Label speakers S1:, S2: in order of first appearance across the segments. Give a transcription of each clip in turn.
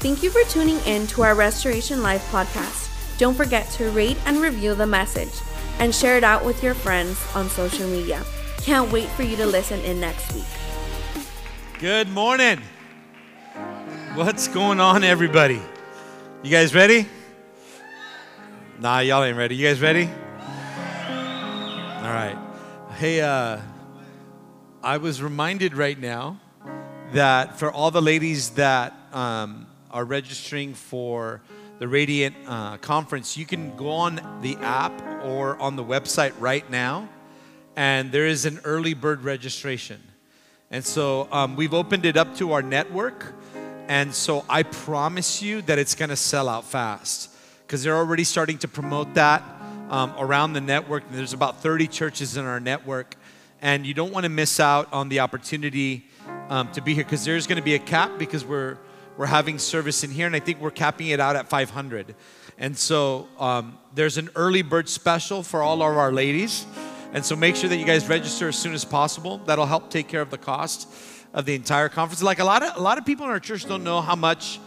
S1: Thank you for tuning in to our Restoration Life podcast. Don't forget to rate and review the message and share it out with your friends on social media. Can't wait for you to listen in next week.
S2: Good morning. What's going on, everybody? You guys ready? Nah, y'all ain't ready. You guys ready? All right. Hey, uh, I was reminded right now that for all the ladies that um, are registering for the Radiant uh, conference, you can go on the app or on the website right now, and there is an early bird registration. And so um, we've opened it up to our network, and so I promise you that it's going to sell out fast because they're already starting to promote that um, around the network. There's about 30 churches in our network, and you don't want to miss out on the opportunity um, to be here because there's going to be a cap because we're we're having service in here, and I think we're capping it out at 500. And so um, there's an early bird special for all of our ladies. And so make sure that you guys register as soon as possible. That'll help take care of the cost of the entire conference. Like a lot of a lot of people in our church don't know how much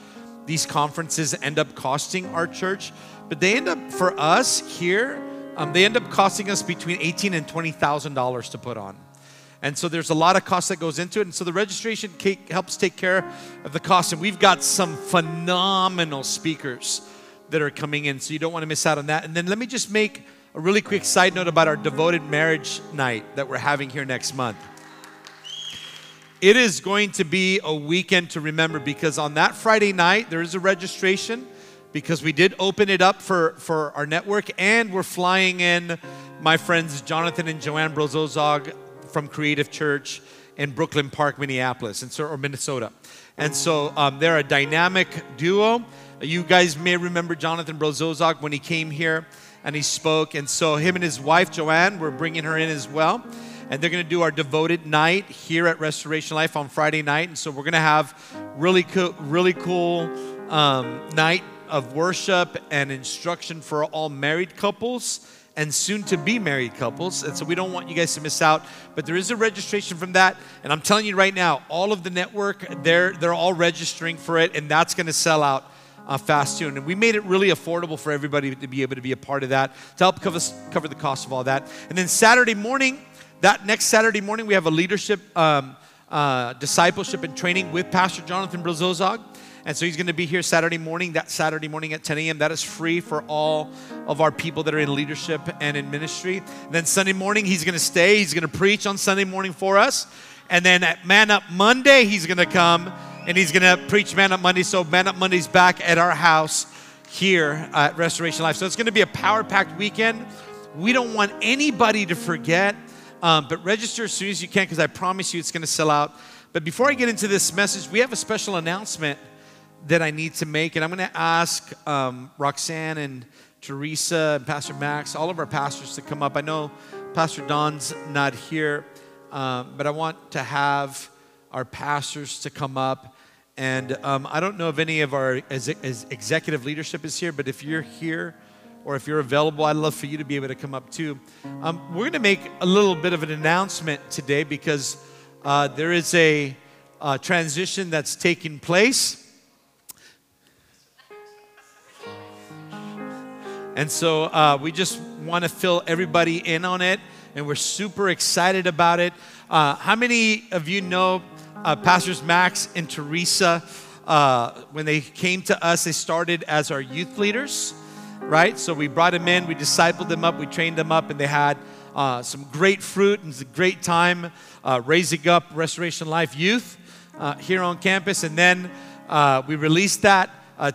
S2: these conferences end up costing our church, but they end up for us here. Um, they end up costing us between eighteen and twenty thousand dollars to put on. And so there's a lot of cost that goes into it. And so the registration helps take care of the cost. And we've got some phenomenal speakers that are coming in. So you don't want to miss out on that. And then let me just make a really quick side note about our devoted marriage night that we're having here next month. It is going to be a weekend to remember because on that Friday night, there is a registration because we did open it up for, for our network and we're flying in my friends Jonathan and Joanne Brozozog from Creative Church in Brooklyn Park, Minneapolis, and so, or Minnesota. And so um, they're a dynamic duo. You guys may remember Jonathan Brozozog when he came here and he spoke. And so him and his wife, Joanne, we're bringing her in as well. And they're going to do our devoted night here at Restoration Life on Friday night. And so we're going to have really cool, really cool um, night of worship and instruction for all married couples and soon to be married couples. And so we don't want you guys to miss out. But there is a registration from that. And I'm telling you right now, all of the network, they're, they're all registering for it, and that's going to sell out. Uh, fast soon. And we made it really affordable for everybody to be able to be a part of that, to help cover, cover the cost of all that. And then Saturday morning, that next Saturday morning, we have a leadership, um, uh, discipleship, and training with Pastor Jonathan Brozozog. And so he's going to be here Saturday morning, that Saturday morning at 10 a.m. That is free for all of our people that are in leadership and in ministry. And then Sunday morning, he's going to stay. He's going to preach on Sunday morning for us. And then at Man Up Monday, he's going to come and he's going to preach Man Up Monday. So Man Up Monday's back at our house here at Restoration Life. So it's going to be a power packed weekend. We don't want anybody to forget, um, but register as soon as you can because I promise you it's going to sell out. But before I get into this message, we have a special announcement that I need to make. And I'm going to ask um, Roxanne and Teresa and Pastor Max, all of our pastors to come up. I know Pastor Don's not here, um, but I want to have our pastors to come up. And um, I don't know if any of our as, as executive leadership is here, but if you're here or if you're available, I'd love for you to be able to come up too. Um, we're going to make a little bit of an announcement today because uh, there is a uh, transition that's taking place. And so uh, we just want to fill everybody in on it, and we're super excited about it. Uh, how many of you know uh, Pastors Max and Teresa? Uh, when they came to us, they started as our youth leaders, right? So we brought them in, we discipled them up, we trained them up, and they had uh, some great fruit and a great time uh, raising up Restoration Life youth here on campus. And then we released that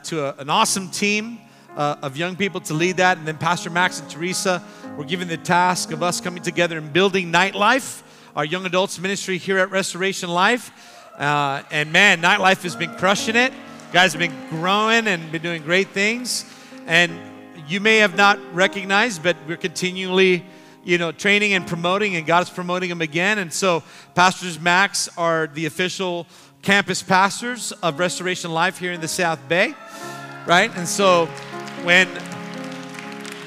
S2: to a, an awesome team uh, of young people to lead that. And then Pastor Max and Teresa were given the task of us coming together and building Nightlife, our young adults ministry here at Restoration Life. Uh, and man, Nightlife has been crushing it. Guys have been growing and been doing great things. And you may have not recognized, but we're continually, you know, training and promoting, and God is promoting them again. And so, Pastors Max are the official campus pastors of Restoration Life here in the South Bay, right? And so, when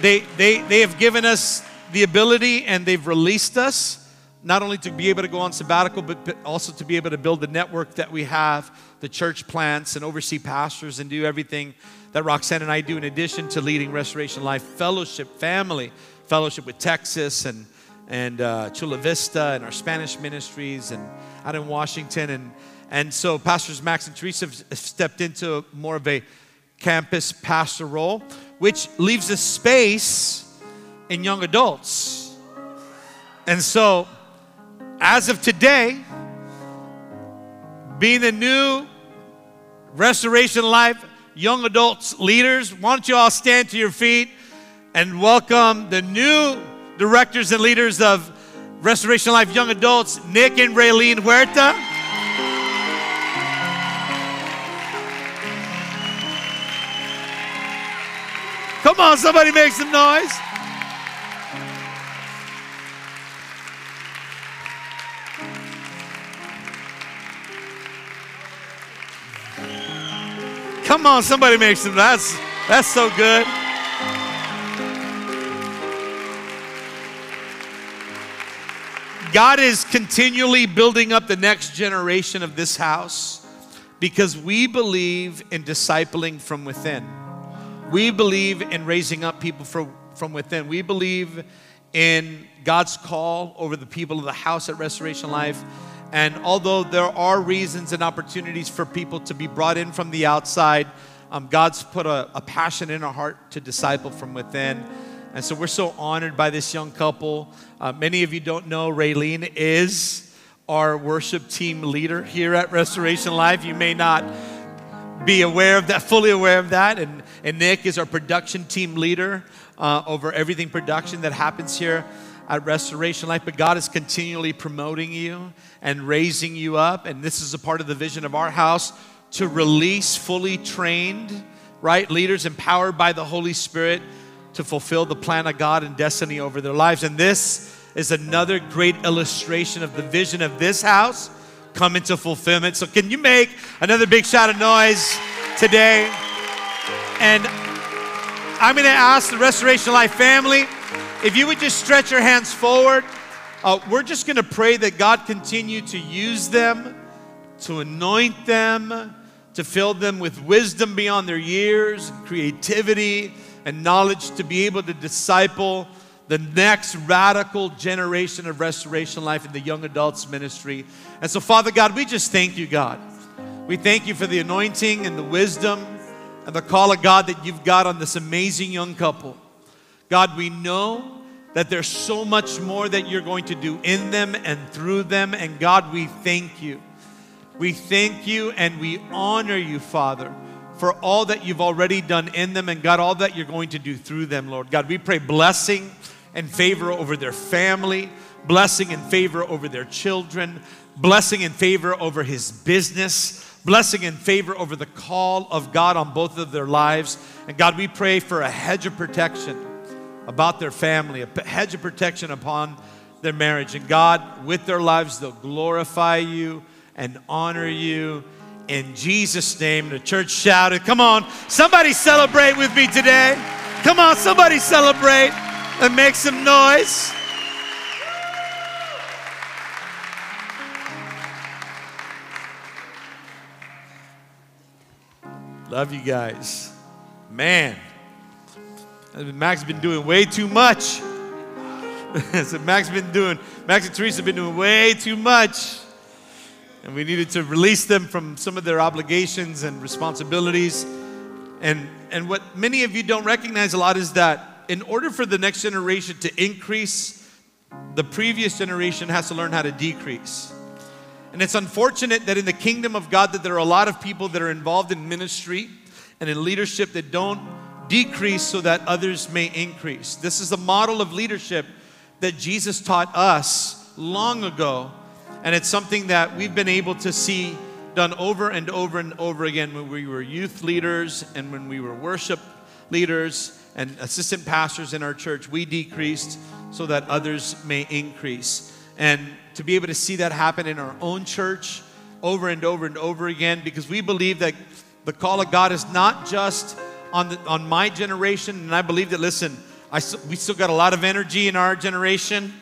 S2: they, they, they have given us the ability and they've released us not only to be able to go on sabbatical, but, also to be able to build the network that we have, the church plants, and oversee pastors and do everything that Roxanne and I do in addition to leading Restoration Life Fellowship family, fellowship with Texas and, and uh, Chula Vista and our Spanish ministries and out in Washington. And, and so Pastors Max and Teresa have stepped into more of a campus pastor role, which leaves a space in young adults. And so, as of today, being the new Restoration Life young adults leaders, why don't you all stand to your feet and welcome the new directors and leaders of Restoration Life Young Adults, Nick and Raylene Huerta. Come on, somebody make some noise. Come on, somebody make some. That's that's so good. God is continually building up the next generation of this house because we believe in discipling from within. We believe in raising up people from, from within. We believe in God's call over the people of the house at Restoration Life. And although there are reasons and opportunities for people to be brought in from the outside, um, God's put a, a passion in our heart to disciple from within. And so we're so honored by this young couple. Uh, many of you don't know Raylene is our worship team leader here at Restoration Life. You may not be aware of that, fully aware of that. And, and Nick is our production team leader uh, over everything production that happens here at Restoration Life. But God is continually promoting you and raising you up. And this is a part of the vision of our house to release fully trained, right, leaders empowered by the Holy Spirit to fulfill the plan of God and destiny over their lives. And this is another great illustration of the vision of this house come into fulfillment. So, can you make another big shout of noise today? And I'm going to ask the Restoration Life family if you would just stretch your hands forward. Uh, we're just going to pray that God continue to use them, to anoint them, to fill them with wisdom beyond their years, creativity, and knowledge to be able to disciple the next radical generation of restoration life in the young adults ministry. And so, Father God, we just thank you, God. We thank you for the anointing and the wisdom and the call of God that you've got on this amazing young couple. God, we know that there's so much more that you're going to do in them and through them. And God, we thank you. We thank you and we honor you, Father for all that you've already done in them and God, all that you're going to do through them, Lord. God, we pray blessing and favor over their family, blessing and favor over their children, blessing and favor over his business, blessing and favor over the call of God on both of their lives. And God, we pray for a hedge of protection about their family, a hedge of protection upon their marriage. And God, with their lives, they'll glorify you and honor you in Jesus' name. The church shouted, Come on, somebody celebrate with me today. Come on, somebody celebrate and make some noise. Love you guys. Man, Max has been doing way too much. so Max been doing, Max and Teresa have been doing way too much and we needed to release them from some of their obligations and responsibilities. And, and what many of you don't recognize a lot is that in order for the next generation to increase, the previous generation has to learn how to decrease. And it's unfortunate that in the kingdom of God that there are a lot of people that are involved in ministry and in leadership that don't decrease so that others may increase. This is the model of leadership that Jesus taught us long ago and it's something that we've been able to see done over and over and over again when we were youth leaders and when we were worship leaders and assistant pastors in our church. We decreased so that others may increase. And to be able to see that happen in our own church over and over and over again, because we believe that the call of God is not just on, the, on my generation. And I believe that, listen, I, we still got a lot of energy in our generation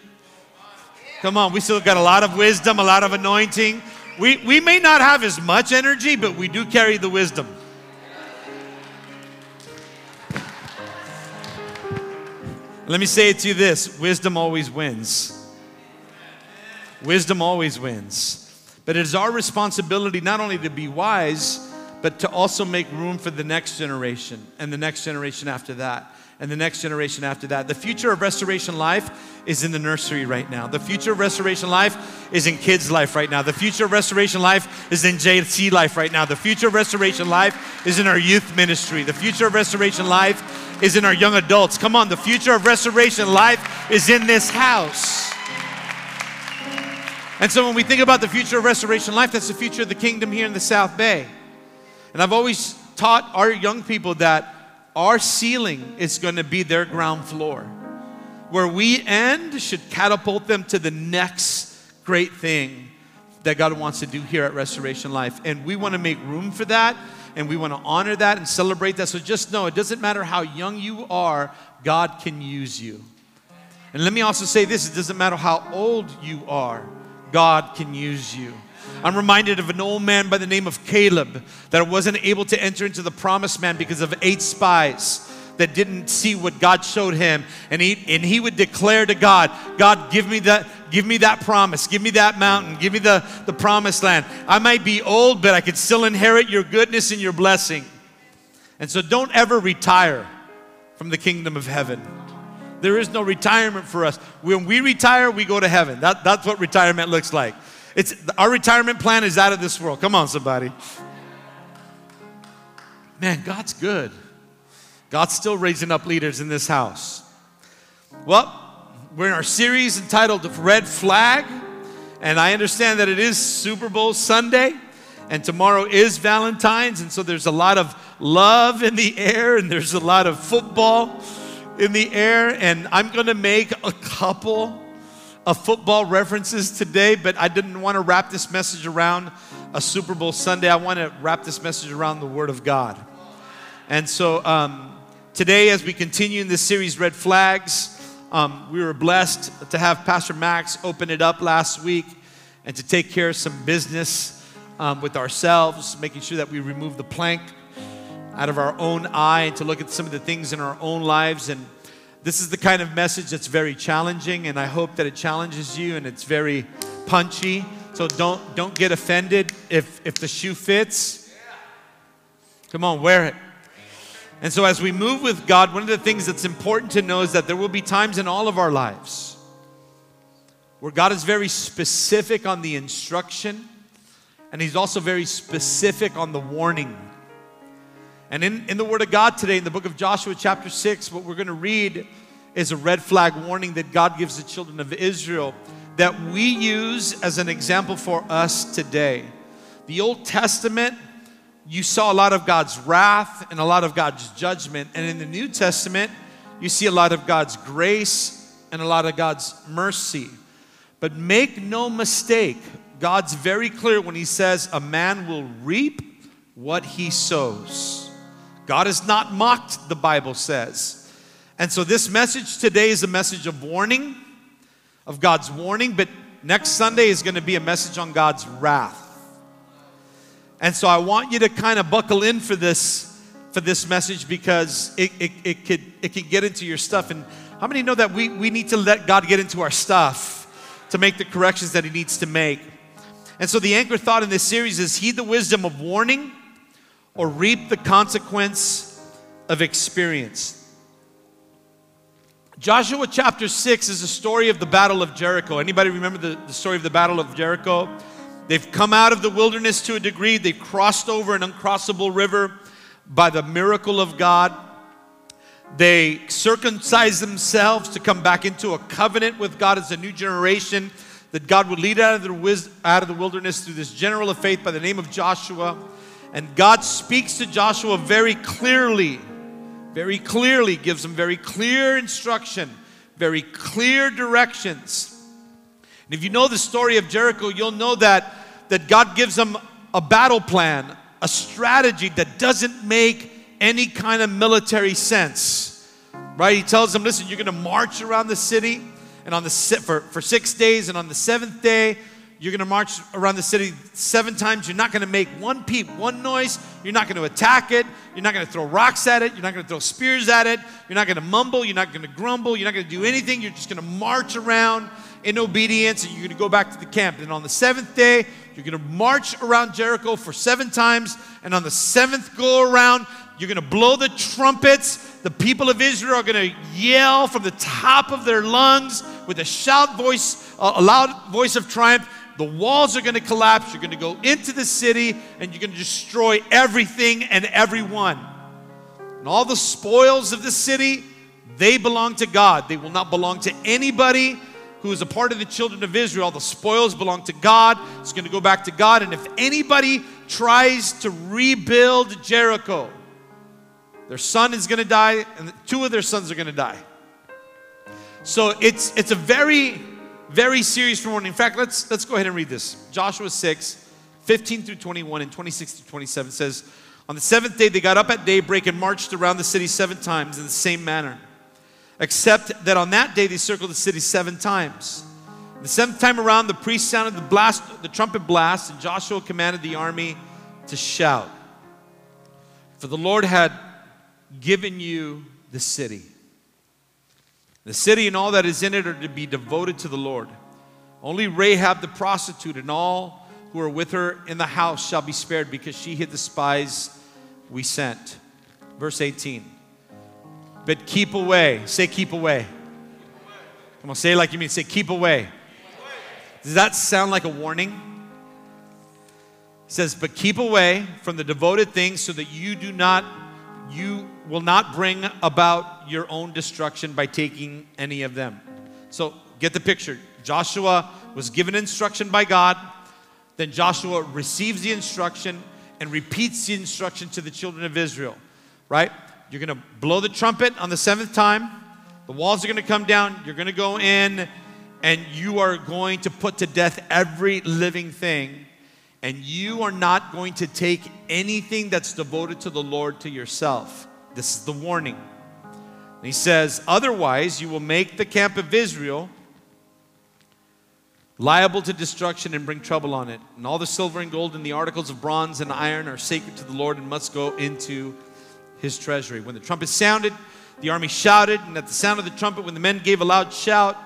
S2: Come on, we still got a lot of wisdom, a lot of anointing. We, we may not have as much energy, but we do carry the wisdom. Let me say it to you this wisdom always wins. Wisdom always wins. But it is our responsibility not only to be wise, but to also make room for the next generation and the next generation after that and the next generation after that. The future of Restoration Life is in the nursery right now. The future of Restoration Life is in kids' life right now. The future of Restoration Life is in JC life right now. The future of Restoration Life is in our youth ministry. The future of Restoration Life is in our young adults. Come on, the future of Restoration Life is in this house. And so when we think about the future of Restoration Life, that's the future of the kingdom here in the South Bay. And I've always taught our young people that our ceiling is going to be their ground floor. Where we end should catapult them to the next great thing that God wants to do here at Restoration Life. And we want to make room for that and we want to honor that and celebrate that. So just know it doesn't matter how young you are, God can use you. And let me also say this it doesn't matter how old you are, God can use you. I'm reminded of an old man by the name of Caleb that wasn't able to enter into the promised land because of eight spies that didn't see what God showed him. And he, and he would declare to God, God, give me that, give me that promise, give me that mountain, give me the, the promised land. I might be old, but I could still inherit your goodness and your blessing. And so don't ever retire from the kingdom of heaven. There is no retirement for us. When we retire, we go to heaven. That, that's what retirement looks like. It's, our retirement plan is out of this world. Come on, somebody. Man, God's good. God's still raising up leaders in this house. Well, we're in our series entitled Red Flag, and I understand that it is Super Bowl Sunday, and tomorrow is Valentine's, and so there's a lot of love in the air, and there's a lot of football in the air, and I'm gonna make a couple of football references today, but I didn't want to wrap this message around a Super Bowl Sunday. I want to wrap this message around the Word of God. And so um, today, as we continue in this series, Red Flags, um, we were blessed to have Pastor Max open it up last week and to take care of some business um, with ourselves, making sure that we remove the plank out of our own eye and to look at some of the things in our own lives and this is the kind of message that's very challenging, and I hope that it challenges you and it's very punchy. So don't, don't get offended if, if the shoe fits. Come on, wear it. And so, as we move with God, one of the things that's important to know is that there will be times in all of our lives where God is very specific on the instruction, and He's also very specific on the warning. And in, in the Word of God today, in the book of Joshua, chapter 6, what we're going to read is a red flag warning that God gives the children of Israel that we use as an example for us today. The Old Testament, you saw a lot of God's wrath and a lot of God's judgment. And in the New Testament, you see a lot of God's grace and a lot of God's mercy. But make no mistake, God's very clear when He says, A man will reap what he sows. God is not mocked, the Bible says. And so this message today is a message of warning, of God's warning, but next Sunday is going to be a message on God's wrath. And so I want you to kind of buckle in for this for this message because it, it, it could it can get into your stuff. And how many know that we, we need to let God get into our stuff to make the corrections that He needs to make? And so the anchor thought in this series is heed the wisdom of warning or reap the consequence of experience. Joshua chapter 6 is a story of the battle of Jericho. Anybody remember the, the story of the battle of Jericho? They've come out of the wilderness to a degree. They've crossed over an uncrossable river by the miracle of God. They circumcised themselves to come back into a covenant with God as a new generation that God would lead out of the, out of the wilderness through this general of faith by the name of Joshua. And God speaks to Joshua very clearly, very clearly, gives him very clear instruction, very clear directions. And if you know the story of Jericho, you'll know that, that God gives him a battle plan, a strategy that doesn't make any kind of military sense. Right? He tells them, listen, you're going to march around the city and on the for, for six days, and on the seventh day, you're going to march around the city seven times. You're not going to make one peep, one noise. You're not going to attack it. You're not going to throw rocks at it. You're not going to throw spears at it. You're not going to mumble. You're not going to grumble. You're not going to do anything. You're just going to march around in obedience and you're going to go back to the camp. And on the seventh day, you're going to march around Jericho for seven times. And on the seventh go around, you're going to blow the trumpets. The people of Israel are going to yell from the top of their lungs with a shout voice, a loud voice of triumph. The walls are going to collapse. You're going to go into the city and you're going to destroy everything and everyone. And all the spoils of the city, they belong to God. They will not belong to anybody who is a part of the children of Israel. The spoils belong to God. It's going to go back to God. And if anybody tries to rebuild Jericho, their son is going to die, and two of their sons are going to die. So it's, it's a very very serious warning. In fact, let's, let's go ahead and read this. Joshua 6, 15 through 21 and 26 through 27 says, On the seventh day they got up at daybreak and marched around the city seven times in the same manner, except that on that day they circled the city seven times. The seventh time around, the priest sounded the blast, the trumpet blast, and Joshua commanded the army to shout. For the Lord had given you the city. The city and all that is in it are to be devoted to the Lord. Only Rahab the prostitute and all who are with her in the house shall be spared because she hid the spies we sent. Verse 18. But keep away. Say, keep away. Come on, say like you mean. Say, keep away. Does that sound like a warning? It says, but keep away from the devoted things so that you do not you will not bring about your own destruction by taking any of them. So get the picture. Joshua was given instruction by God. Then Joshua receives the instruction and repeats the instruction to the children of Israel, right? You're going to blow the trumpet on the seventh time. The walls are going to come down. You're going to go in and you are going to put to death every living thing and you are not going to take anything that's devoted to the Lord to yourself. This is the warning. And he says, Otherwise, you will make the camp of Israel liable to destruction and bring trouble on it. And all the silver and gold and the articles of bronze and iron are sacred to the Lord and must go into his treasury. When the trumpet sounded, the army shouted, and at the sound of the trumpet, when the men gave a loud shout,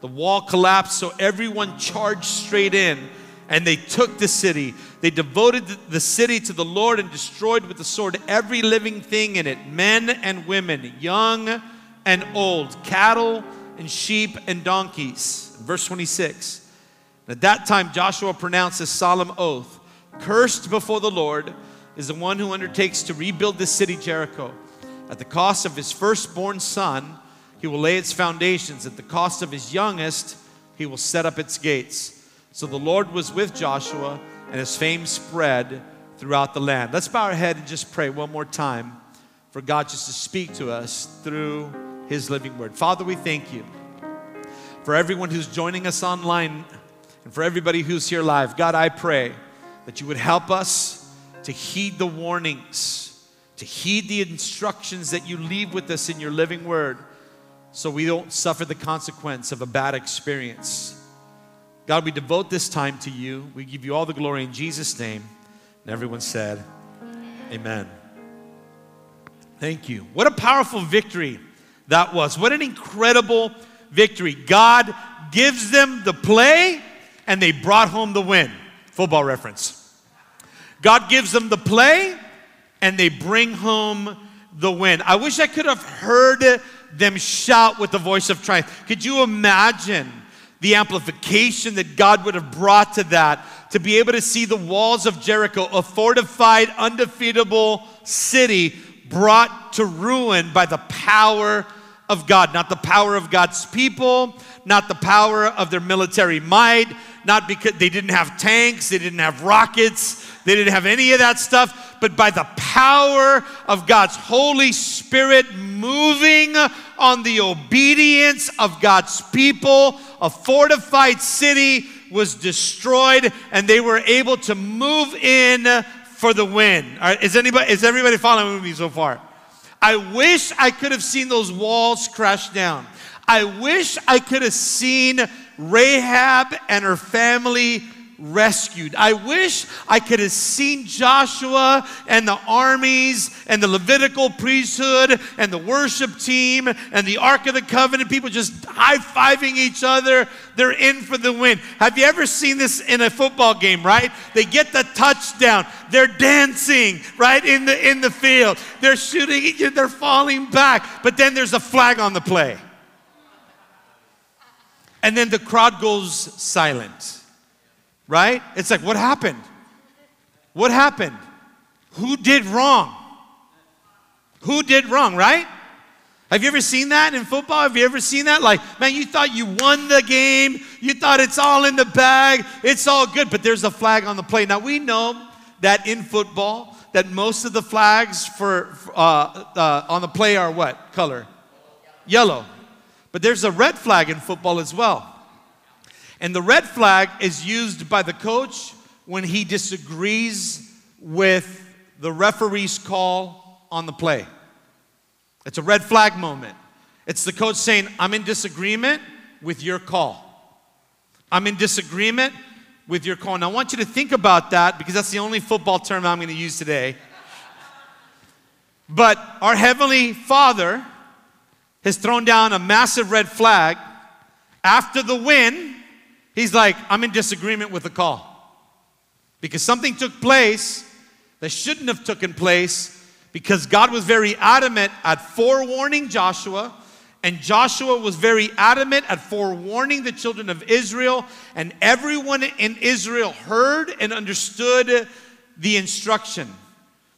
S2: the wall collapsed, so everyone charged straight in and they took the city. They devoted the city to the Lord and destroyed with the sword every living thing in it men and women, young and old, cattle and sheep and donkeys. Verse 26. At that time, Joshua pronounced a solemn oath Cursed before the Lord is the one who undertakes to rebuild this city, Jericho. At the cost of his firstborn son, he will lay its foundations. At the cost of his youngest, he will set up its gates. So the Lord was with Joshua, and his fame spread throughout the land. Let's bow our head and just pray one more time for God just to speak to us through his living word. Father, we thank you for everyone who's joining us online and for everybody who's here live. God, I pray that you would help us to heed the warnings, to heed the instructions that you leave with us in your living word so we don't suffer the consequence of a bad experience. God, we devote this time to you. We give you all the glory in Jesus' name. And everyone said, Amen. Thank you. What a powerful victory that was. What an incredible victory. God gives them the play and they brought home the win. Football reference. God gives them the play and they bring home the win. I wish I could have heard them shout with the voice of triumph. Could you imagine the amplification that God would have brought to that, to be able to see the walls of Jericho, a fortified, undefeatable city, brought to ruin by the power of God. Not the power of God's people, not the power of their military might, not because they didn't have tanks, they didn't have rockets, they didn't have any of that stuff, but by the power of God's Holy Spirit moving on the obedience of God's people. A fortified city was destroyed and they were able to move in for the win. is, anybody, is everybody following me so far? I wish I could have seen those walls crash down. I wish I could have seen Rahab and her family rescued. I wish I could have seen Joshua and the armies and the Levitical priesthood and the worship team and the Ark of the Covenant people just high fiving each other. They're in for the win. Have you ever seen this in a football game, right? They get the touchdown. They're dancing, right, in the, in the field. They're shooting, they're falling back. But then there's a flag on the play. And then the crowd goes silent right? It's like, what happened? What happened? Who did wrong? Who did wrong, right? Have you ever seen that in football? Have you ever seen that? Like, man, you thought you won the game. You thought it's all in the bag. It's all good, but there's a flag on the play. Now, we know that in football, that most of the flags for uh, uh, on the play are what color? Yellow. But there's a red flag in football as well. And the red flag is used by the coach when he disagrees with the referee's call on the play. It's a red flag moment. It's the coach saying, I'm in disagreement with your call. I'm in disagreement with your call. And I want you to think about that because that's the only football term I'm going to use today. But our Heavenly Father has thrown down a massive red flag after the win He's like, I'm in disagreement with the call. Because something took place that shouldn't have taken place because God was very adamant at forewarning Joshua and Joshua was very adamant at forewarning the children of Israel, and everyone in Israel heard and understood the instruction.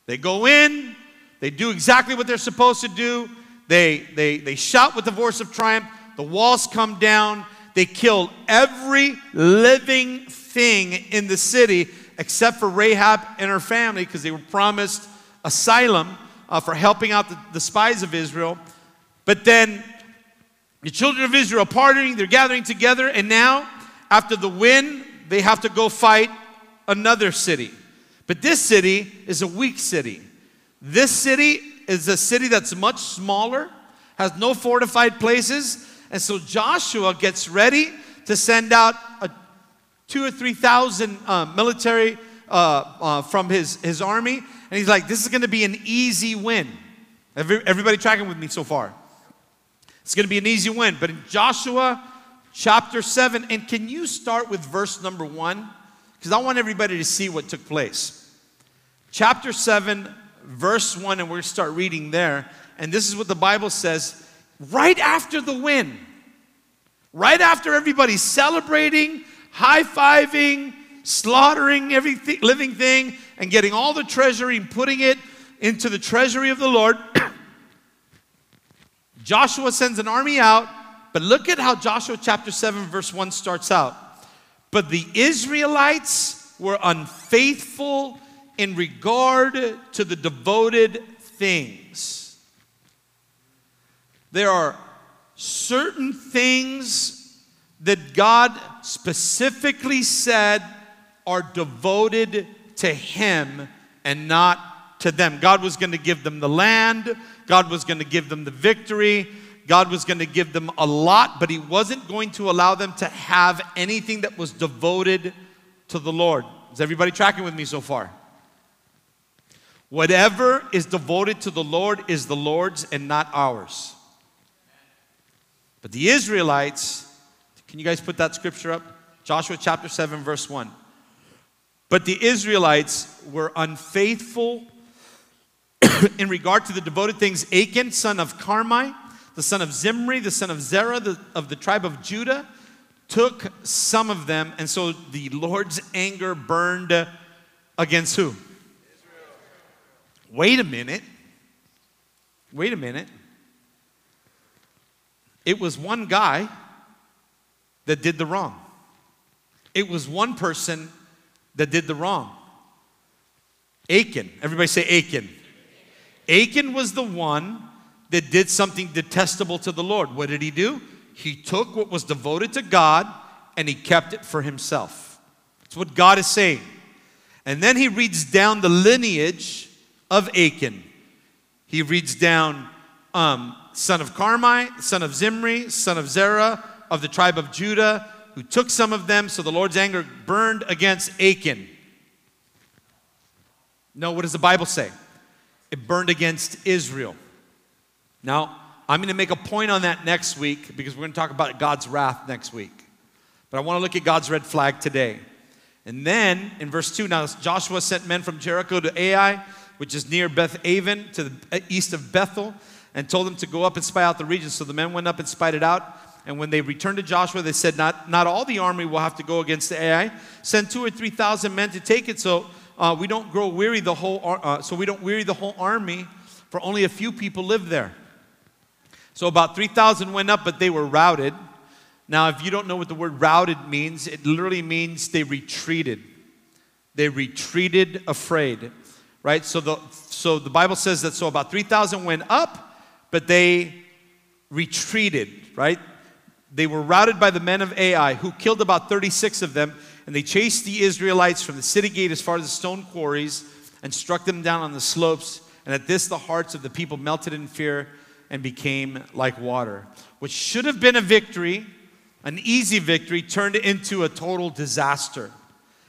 S2: They go in, they do exactly what they're supposed to do, they, they, they shout with the voice of triumph, the walls come down, they killed every living thing in the city except for Rahab and her family because they were promised asylum uh, for helping out the, the spies of Israel. But then the children of Israel are partying, they're gathering together, and now, after the win, they have to go fight another city. But this city is a weak city. This city is a city that's much smaller, has no fortified places, and so Joshua gets ready to send out a two or three thousand uh, military uh, uh, from his, his army. And he's like, this is going to be an easy win. Every, everybody tracking with me so far? It's going to be an easy win. But in Joshua chapter 7, and can you start with verse number 1? Because I want everybody to see what took place. Chapter 7, verse 1, and we're going to start reading there. And this is what the Bible says right after the win, right after everybody's celebrating, high fiving, slaughtering every living thing, and getting all the treasury and putting it into the treasury of the Lord, Joshua sends an army out. But look at how Joshua chapter 7, verse 1 starts out. But the Israelites were unfaithful in regard to the devoted things. There are certain things that God specifically said are devoted to Him and not to them. God was going to give them the land, God was going to give them the victory, God was going to give them a lot, but He wasn't going to allow them to have anything that was devoted to the Lord. Is everybody tracking with me so far? Whatever is devoted to the Lord is the Lord's and not ours. But the Israelites, can you guys put that scripture up? Joshua chapter 7, verse 1. But the Israelites were unfaithful in regard to the devoted things. Achan, son of Carmi, the son of Zimri, the son of Zerah, the, of the tribe of Judah, took some of them, and so the Lord's anger burned against who? Wait a minute. Wait a minute. It was one guy that did the wrong. It was one person that did the wrong. Achan. Everybody say Achan. Achan was the one that did something detestable to the Lord. What did he do? He took what was devoted to God and he kept it for himself. That's what God is saying. And then he reads down the lineage of Achan. he reads down um, son of Carmi, son of Zimri, son of Zerah of the tribe of Judah, who took some of them. So the Lord's anger burned against Achan. No, what does the Bible say? It burned against Israel. Now, I'm going to make a point on that next week because we're going to talk about God's wrath next week. But I want to look at God's red flag today. And then in verse 2, now Joshua sent men from Jericho to Ai, which is near Beth Aven, to the uh, east of Bethel, and told them to go up and spy out the region. So the men went up and spied it out. And when they returned to Joshua, they said, Not, not all the army will have to go against the Ai. Send two or three thousand men to take it so uh, we don't grow weary the whole, uh, so we don't weary the whole army, for only a few people live there. So about 3,000 went up, but they were routed. Now, if you don't know what the word routed means, it literally means they retreated. They retreated afraid, right? So the, so the Bible says that so about 3,000 went up, but they retreated, right? They were routed by the men of Ai, who killed about 36 of them, and they chased the Israelites from the city gate as far as the stone quarries and struck them down on the slopes. And at this, the hearts of the people melted in fear and became like water. What should have been a victory, an easy victory, turned into a total disaster.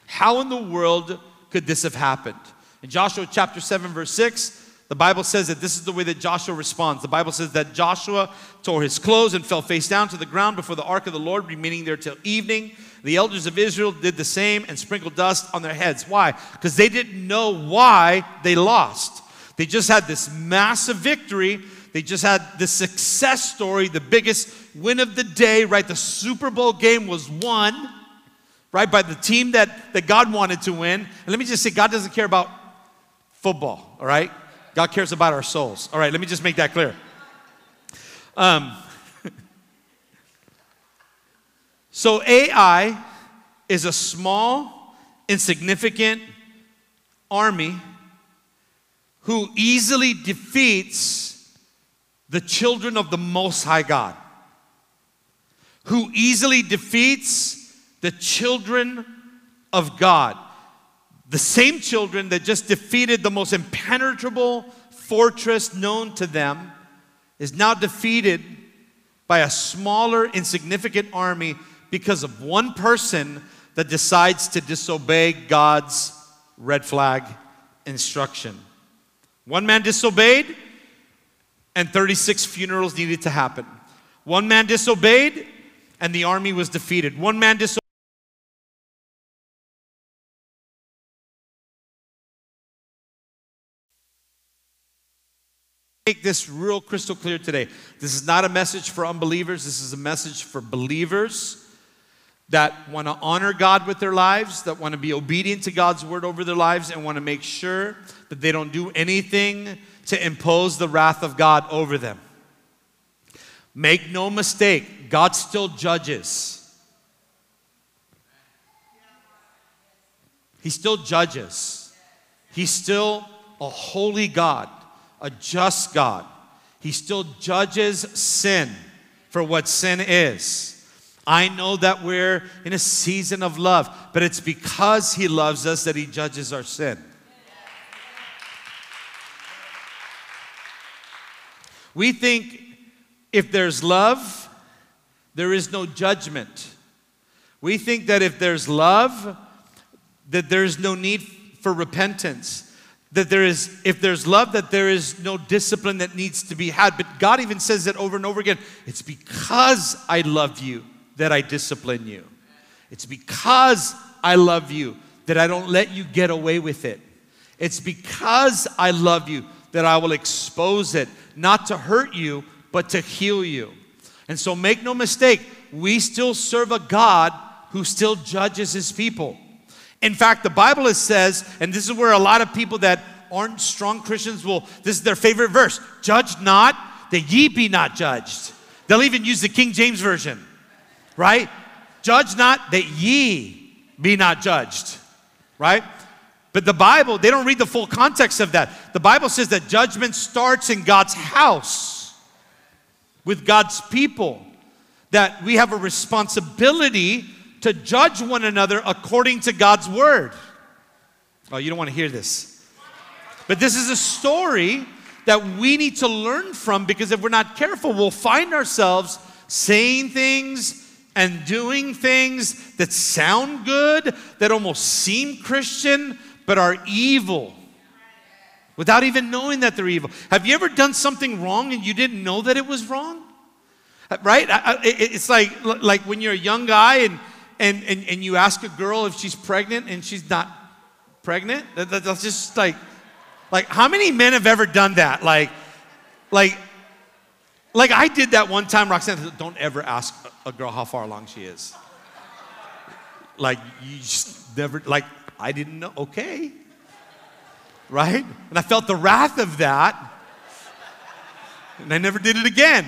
S2: How in the world could this have happened? In Joshua chapter 7, verse 6, the Bible says that this is the way that Joshua responds. The Bible says that Joshua tore his clothes and fell face down to the ground before the ark of the Lord, remaining there till evening. The elders of Israel did the same and sprinkled dust on their heads. Why? Because they didn't know why they lost. They just had this massive victory. They just had the success story, the biggest win of the day, right? The Super Bowl game was won, right, by the team that, that God wanted to win. And let me just say, God doesn't care about football, all right? God cares about our souls. All right, let me just make that clear. Um, so, Ai is a small, insignificant army who easily defeats the children of the Most High God, who easily defeats the children of God the same children that just defeated the most impenetrable fortress known to them is now defeated by a smaller, insignificant army because of one person that decides to disobey God's red flag instruction. One man disobeyed, and 36 funerals needed to happen. One man disobeyed, and the army was defeated. One man disobeyed. Make this real crystal clear today. This is not a message for unbelievers, this is a message for believers that want to honor God with their lives, that want to be obedient to God's word over their lives, and want to make sure that they don't do anything to impose the wrath of God over them. Make no mistake, God still judges. He still judges. He's still a holy God a just God. He still judges sin for what sin is. I know that we're in a season of love, but it's because He loves us that He judges our sin. We think if there's love, there is no judgment. We think that if there's love, that there's no need for repentance that there is, if there's love, that there is no discipline that needs to be had. But God even says it over and over again. It's because I love you that I discipline you. It's because I love you that I don't let you get away with it. It's because I love you that I will expose it, not to hurt you, but to heal you. And so make no mistake, we still serve a God who still judges his people. In fact, the Bible says, and this is where a lot of people that aren't strong Christians will, this is their favorite verse judge not that ye be not judged. They'll even use the King James Version, right? Judge not that ye be not judged, right? But the Bible, they don't read the full context of that. The Bible says that judgment starts in God's house with God's people, that we have a responsibility to judge one another according to God's word. Oh, you don't want to hear this. But this is a story that we need to learn from because if we're not careful, we'll find ourselves saying things and doing things that sound good, that almost seem Christian, but are evil without even knowing that they're evil. Have you ever done something wrong and you didn't know that it was wrong? Right? It's like, like when you're a young guy and, and, and, and you ask a girl if she's pregnant and she's not pregnant. That's just like, like how many men have ever done that? Like, like, like I did that one time. Roxanne, said, don't ever ask a girl how far along she is. Like you just never, like I didn't know. Okay, right? And I felt the wrath of that, and I never did it again.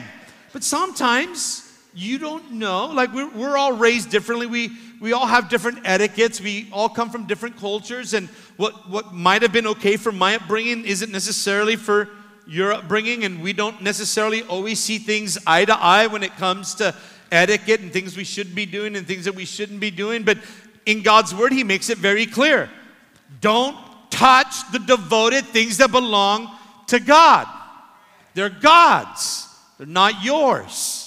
S2: But sometimes you don't know. Like we're, we're all raised differently. We, we all have different etiquettes. We all come from different cultures. And what, what might have been okay for my upbringing isn't necessarily for your upbringing. And we don't necessarily always see things eye to eye when it comes to etiquette and things we should be doing and things that we shouldn't be doing. But in God's word, He makes it very clear don't touch the devoted things that belong to God. They're God's. They're not yours.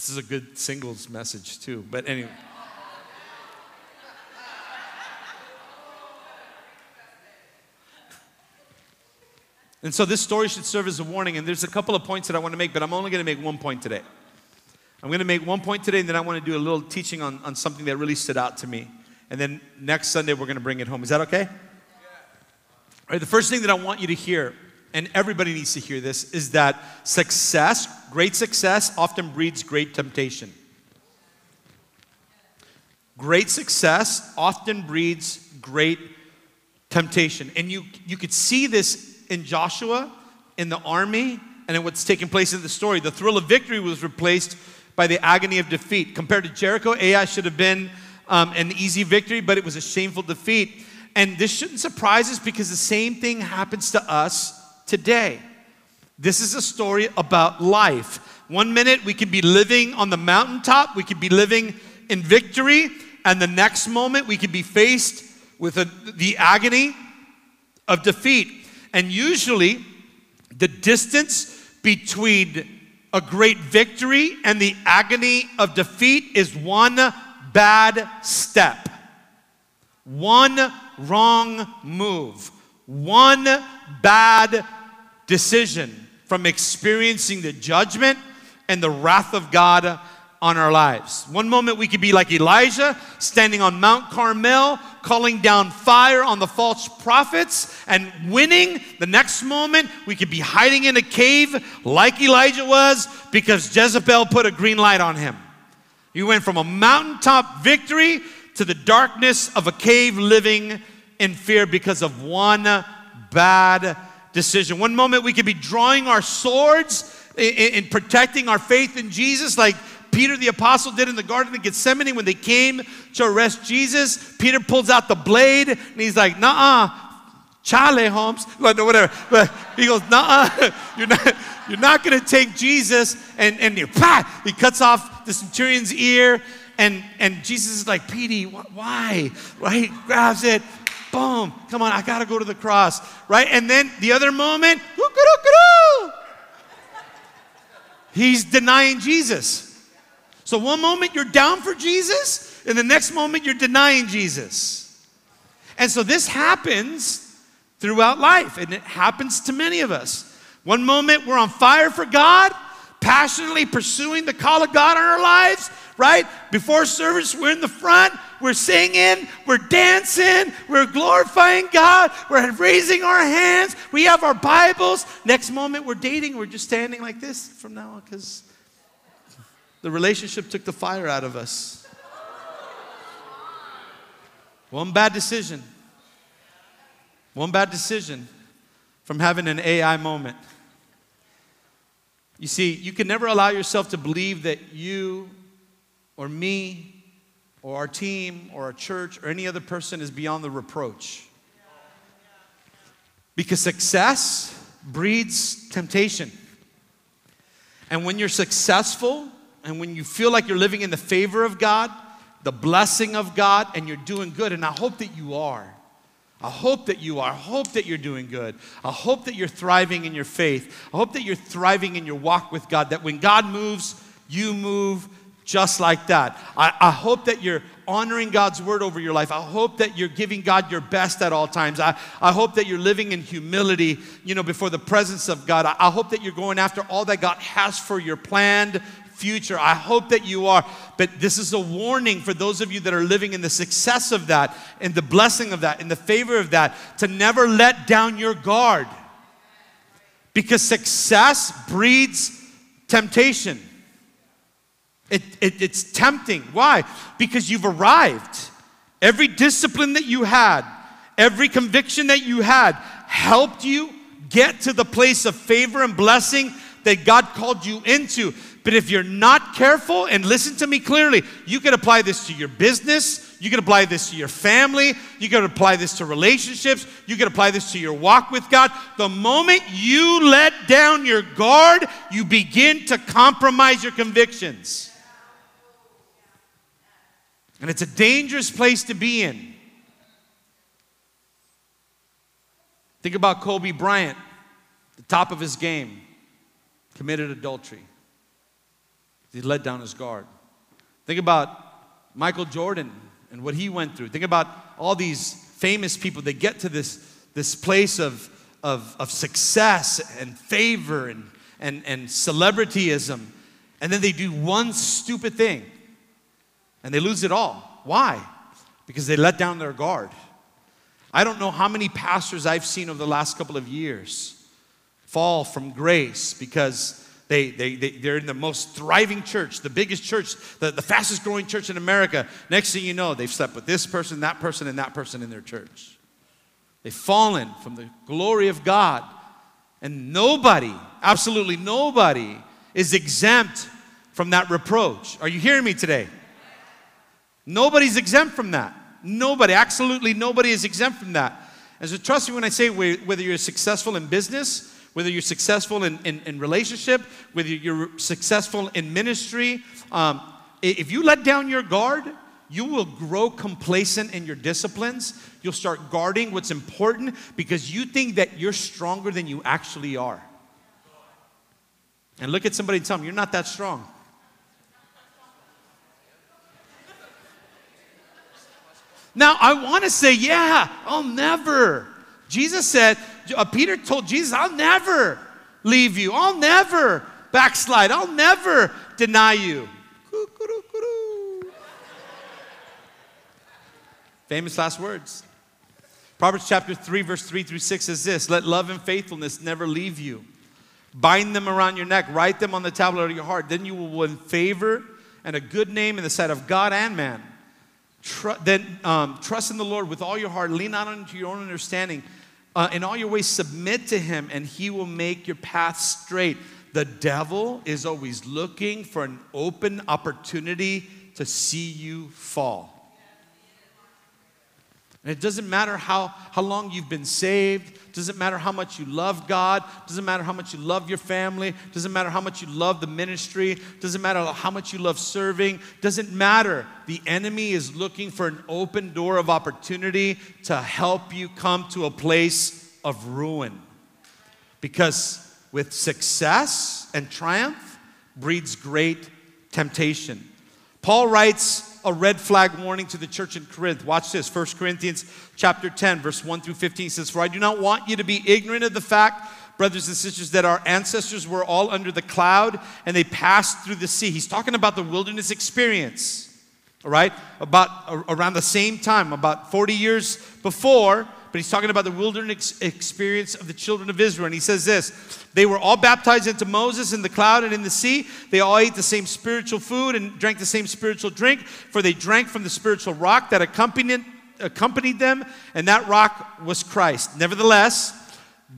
S2: This is a good singles message, too. But anyway. And so this story should serve as a warning. And there's a couple of points that I want to make, but I'm only going to make one point today. I'm going to make one point today, and then I want to do a little teaching on, on something that really stood out to me. And then next Sunday, we're going to bring it home. Is that okay? All right, the first thing that I want you to hear and everybody needs to hear this, is that success, great success, often breeds great temptation. Great success often breeds great temptation. And you, you could see this in Joshua, in the army, and in what's taking place in the story. The thrill of victory was replaced by the agony of defeat. Compared to Jericho, Ai should have been um, an easy victory, but it was a shameful defeat. And this shouldn't surprise us because the same thing happens to us today. This is a story about life. One minute we could be living on the mountaintop, we could be living in victory, and the next moment we could be faced with a, the agony of defeat. And usually, the distance between a great victory and the agony of defeat is one bad step, one wrong move, one bad decision from experiencing the judgment and the wrath of God on our lives. One moment we could be like Elijah, standing on Mount Carmel, calling down fire on the false prophets and winning. The next moment we could be hiding in a cave like Elijah was because Jezebel put a green light on him. You went from a mountaintop victory to the darkness of a cave living in fear because of one bad decision. One moment we could be drawing our swords in, protecting our faith in Jesus, like Peter the apostle did in the Garden of Gethsemane when they came to arrest Jesus. Peter pulls out the blade and he's like, nah, chale, Holmes. Whatever. But he goes, nah, you're not, you're not going to take Jesus. And, and he, bah, he cuts off the centurion's ear. And, and Jesus is like, Petey, why? Right? He Grabs it, Boom. Come on, I got to go to the cross. Right? And then the other moment, he's denying Jesus. So one moment you're down for Jesus, and the next moment you're denying Jesus. And so this happens throughout life, and it happens to many of us. One moment we're on fire for God, passionately pursuing the call of God in our lives, right? Before service, we're in the front, we're singing, we're dancing, we're glorifying God, we're raising our hands, we have our Bibles. Next moment, we're dating, we're just standing like this from now on because the relationship took the fire out of us. One bad decision, one bad decision from having an Ai moment. You see, you can never allow yourself to believe that you or me or our team or our church or any other person is beyond the reproach. Because success breeds temptation. And when you're successful and when you feel like you're living in the favor of God, the blessing of God, and you're doing good, and I hope that you are. I hope that you are. I hope that you're doing good. I hope that you're thriving in your faith. I hope that you're thriving in your walk with God, that when God moves, you move just like that. I, I, hope that you're honoring God's word over your life. I hope that you're giving God your best at all times. I, I hope that you're living in humility, you know, before the presence of God. I, I hope that you're going after all that God has for your planned future. I hope that you are. But this is a warning for those of you that are living in the success of that, in the blessing of that, in the favor of that, to never let down your guard. Because success breeds temptation. It, it, it's tempting. Why? Because you've arrived. Every discipline that you had, every conviction that you had, helped you get to the place of favor and blessing that God called you into. But if you're not careful, and listen to me clearly, you can apply this to your business, you can apply this to your family, you can apply this to relationships, you can apply this to your walk with God. The moment you let down your guard, you begin to compromise your convictions. And it's a dangerous place to be in. Think about Kobe Bryant, the top of his game, committed adultery. He let down his guard. Think about Michael Jordan and what he went through. Think about all these famous people. They get to this, this place of, of, of success and favor and, and, and celebrityism, and then they do one stupid thing and they lose it all. Why? Because they let down their guard. I don't know how many pastors I've seen over the last couple of years fall from grace because they, they, they, they're in the most thriving church, the biggest church, the, the fastest growing church in America. Next thing you know, they've slept with this person, that person, and that person in their church. They've fallen from the glory of God. And nobody, absolutely nobody, is exempt from that reproach. Are you hearing me today? Nobody's exempt from that. Nobody, absolutely nobody is exempt from that. And so trust me when I say whether you're successful in business, whether you're successful in, in, in relationship, whether you're successful in ministry, um, if you let down your guard, you will grow complacent in your disciplines. You'll start guarding what's important because you think that you're stronger than you actually are. And look at somebody and tell them, you're not that strong. Now, I want to say, yeah, I'll never. Jesus said, uh, Peter told Jesus, I'll never leave you. I'll never backslide. I'll never deny you. Famous last words. Proverbs chapter 3, verse 3 through 6 says this Let love and faithfulness never leave you. Bind them around your neck, write them on the tablet of your heart. Then you will win favor and a good name in the sight of God and man. Tr- then um, trust in the Lord with all your heart. Lean not onto your own understanding. Uh, in all your ways, submit to Him, and He will make your path straight. The devil is always looking for an open opportunity to see you fall. And it doesn't matter how, how long you've been saved, doesn't matter how much you love God, doesn't matter how much you love your family, doesn't matter how much you love the ministry, doesn't matter how much you love serving, doesn't matter. The enemy is looking for an open door of opportunity to help you come to a place of ruin. Because with success and triumph breeds great temptation. Paul writes a red flag warning to the church in Corinth. Watch this. 1 Corinthians chapter 10, verse 1 through 15 says, For I do not want you to be ignorant of the fact, brothers and sisters, that our ancestors were all under the cloud and they passed through the sea. He's talking about the wilderness experience. All right? About around the same time, about 40 years before, but he's talking about the wilderness experience of the children of Israel. And he says this They were all baptized into Moses in the cloud and in the sea. They all ate the same spiritual food and drank the same spiritual drink, for they drank from the spiritual rock that accompanied, accompanied them, and that rock was Christ. Nevertheless,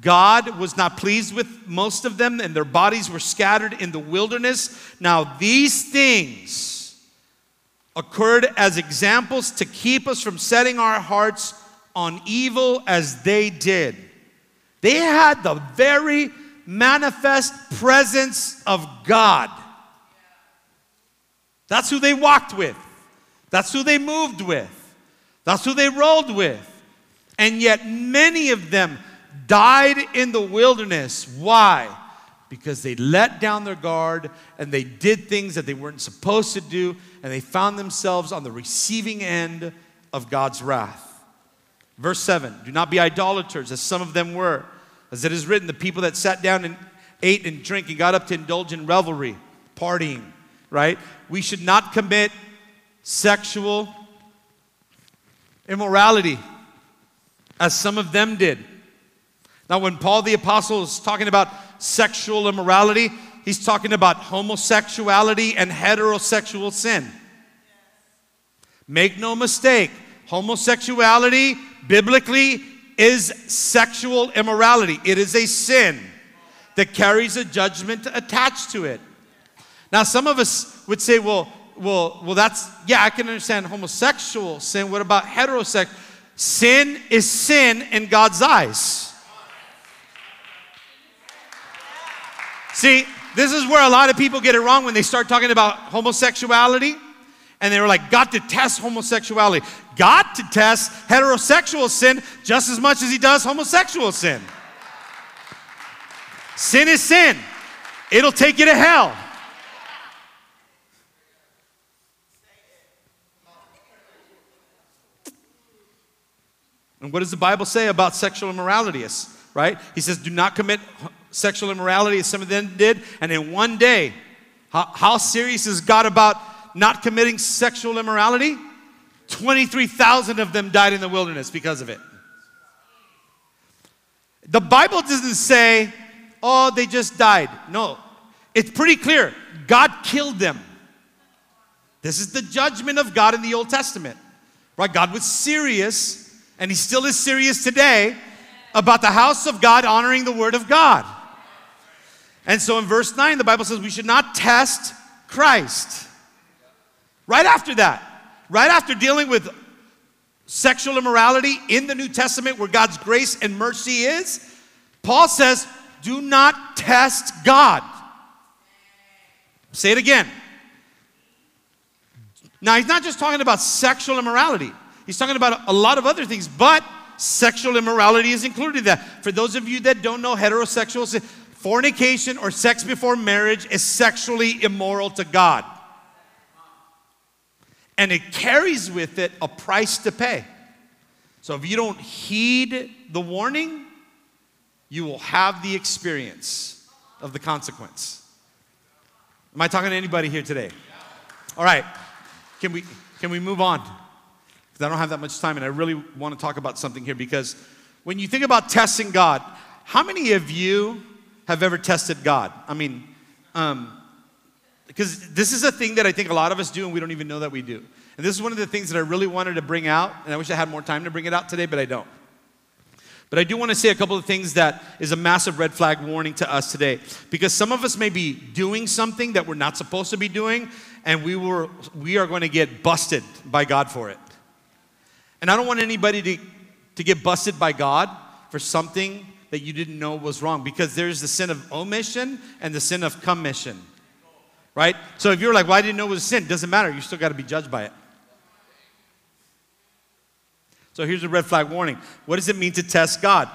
S2: God was not pleased with most of them, and their bodies were scattered in the wilderness. Now, these things occurred as examples to keep us from setting our hearts on evil as they did. They had the very manifest presence of God. That's who they walked with. That's who they moved with. That's who they rolled with. And yet many of them died in the wilderness. Why? Because they let down their guard and they did things that they weren't supposed to do, and they found themselves on the receiving end of God's wrath. Verse 7 Do not be idolaters, as some of them were. As it is written, the people that sat down and ate and drank and got up to indulge in revelry, partying, right? We should not commit sexual immorality, as some of them did. Now, when Paul the Apostle is talking about sexual immorality, he's talking about homosexuality and heterosexual sin. Make no mistake, homosexuality biblically is sexual immorality. It is a sin that carries a judgment attached to it. Now, some of us would say, well, well, well, that's, yeah, I can understand homosexual sin. What about heterosexual? Sin is sin in God's eyes. See, this is where a lot of people get it wrong when they start talking about homosexuality and they were like, God detests homosexuality. God detests heterosexual sin just as much as he does homosexual sin. Sin is sin, it'll take you to hell. And what does the Bible say about sexual immorality? Right? He says, do not commit sexual immorality as some of them did. And in one day, how, how serious is God about not committing sexual immorality? 23,000 of them died in the wilderness because of it. The Bible doesn't say, oh, they just died. No, it's pretty clear. God killed them. This is the judgment of God in the Old Testament. Right? God was serious, and He still is serious today about the house of God honoring the Word of God. And so in verse 9, the Bible says we should not test Christ. Right after that, right after dealing with sexual immorality in the New Testament where God's grace and mercy is, Paul says, do not test God. Say it again. Now, he's not just talking about sexual immorality, he's talking about a lot of other things, but sexual immorality is included in that. For those of you that don't know heterosexual, fornication or sex before marriage is sexually immoral to God. And it carries with it a price to pay. So if you don't heed the warning, you will have the experience of the consequence. Am I talking to anybody here today? All right. Can we can we move on? Because I don't have that much time and I really want to talk about something here because when you think about testing God, how many of you have ever tested God? I mean, um, because this is a thing that I think a lot of us do and we don't even know that we do. And this is one of the things that I really wanted to bring out, and I wish I had more time to bring it out today, but I don't. But I do want to say a couple of things that is a massive red flag warning to us today. Because some of us may be doing something that we're not supposed to be doing, and we, were, we are going to get busted by God for it. And I don't want anybody to, to get busted by God for something that you didn't know was wrong because there's the sin of omission and the sin of commission. Right? So if you're like, well, I didn't know it was sin, doesn't matter. You still got to be judged by it. So here's a red flag warning. What does it mean to test God?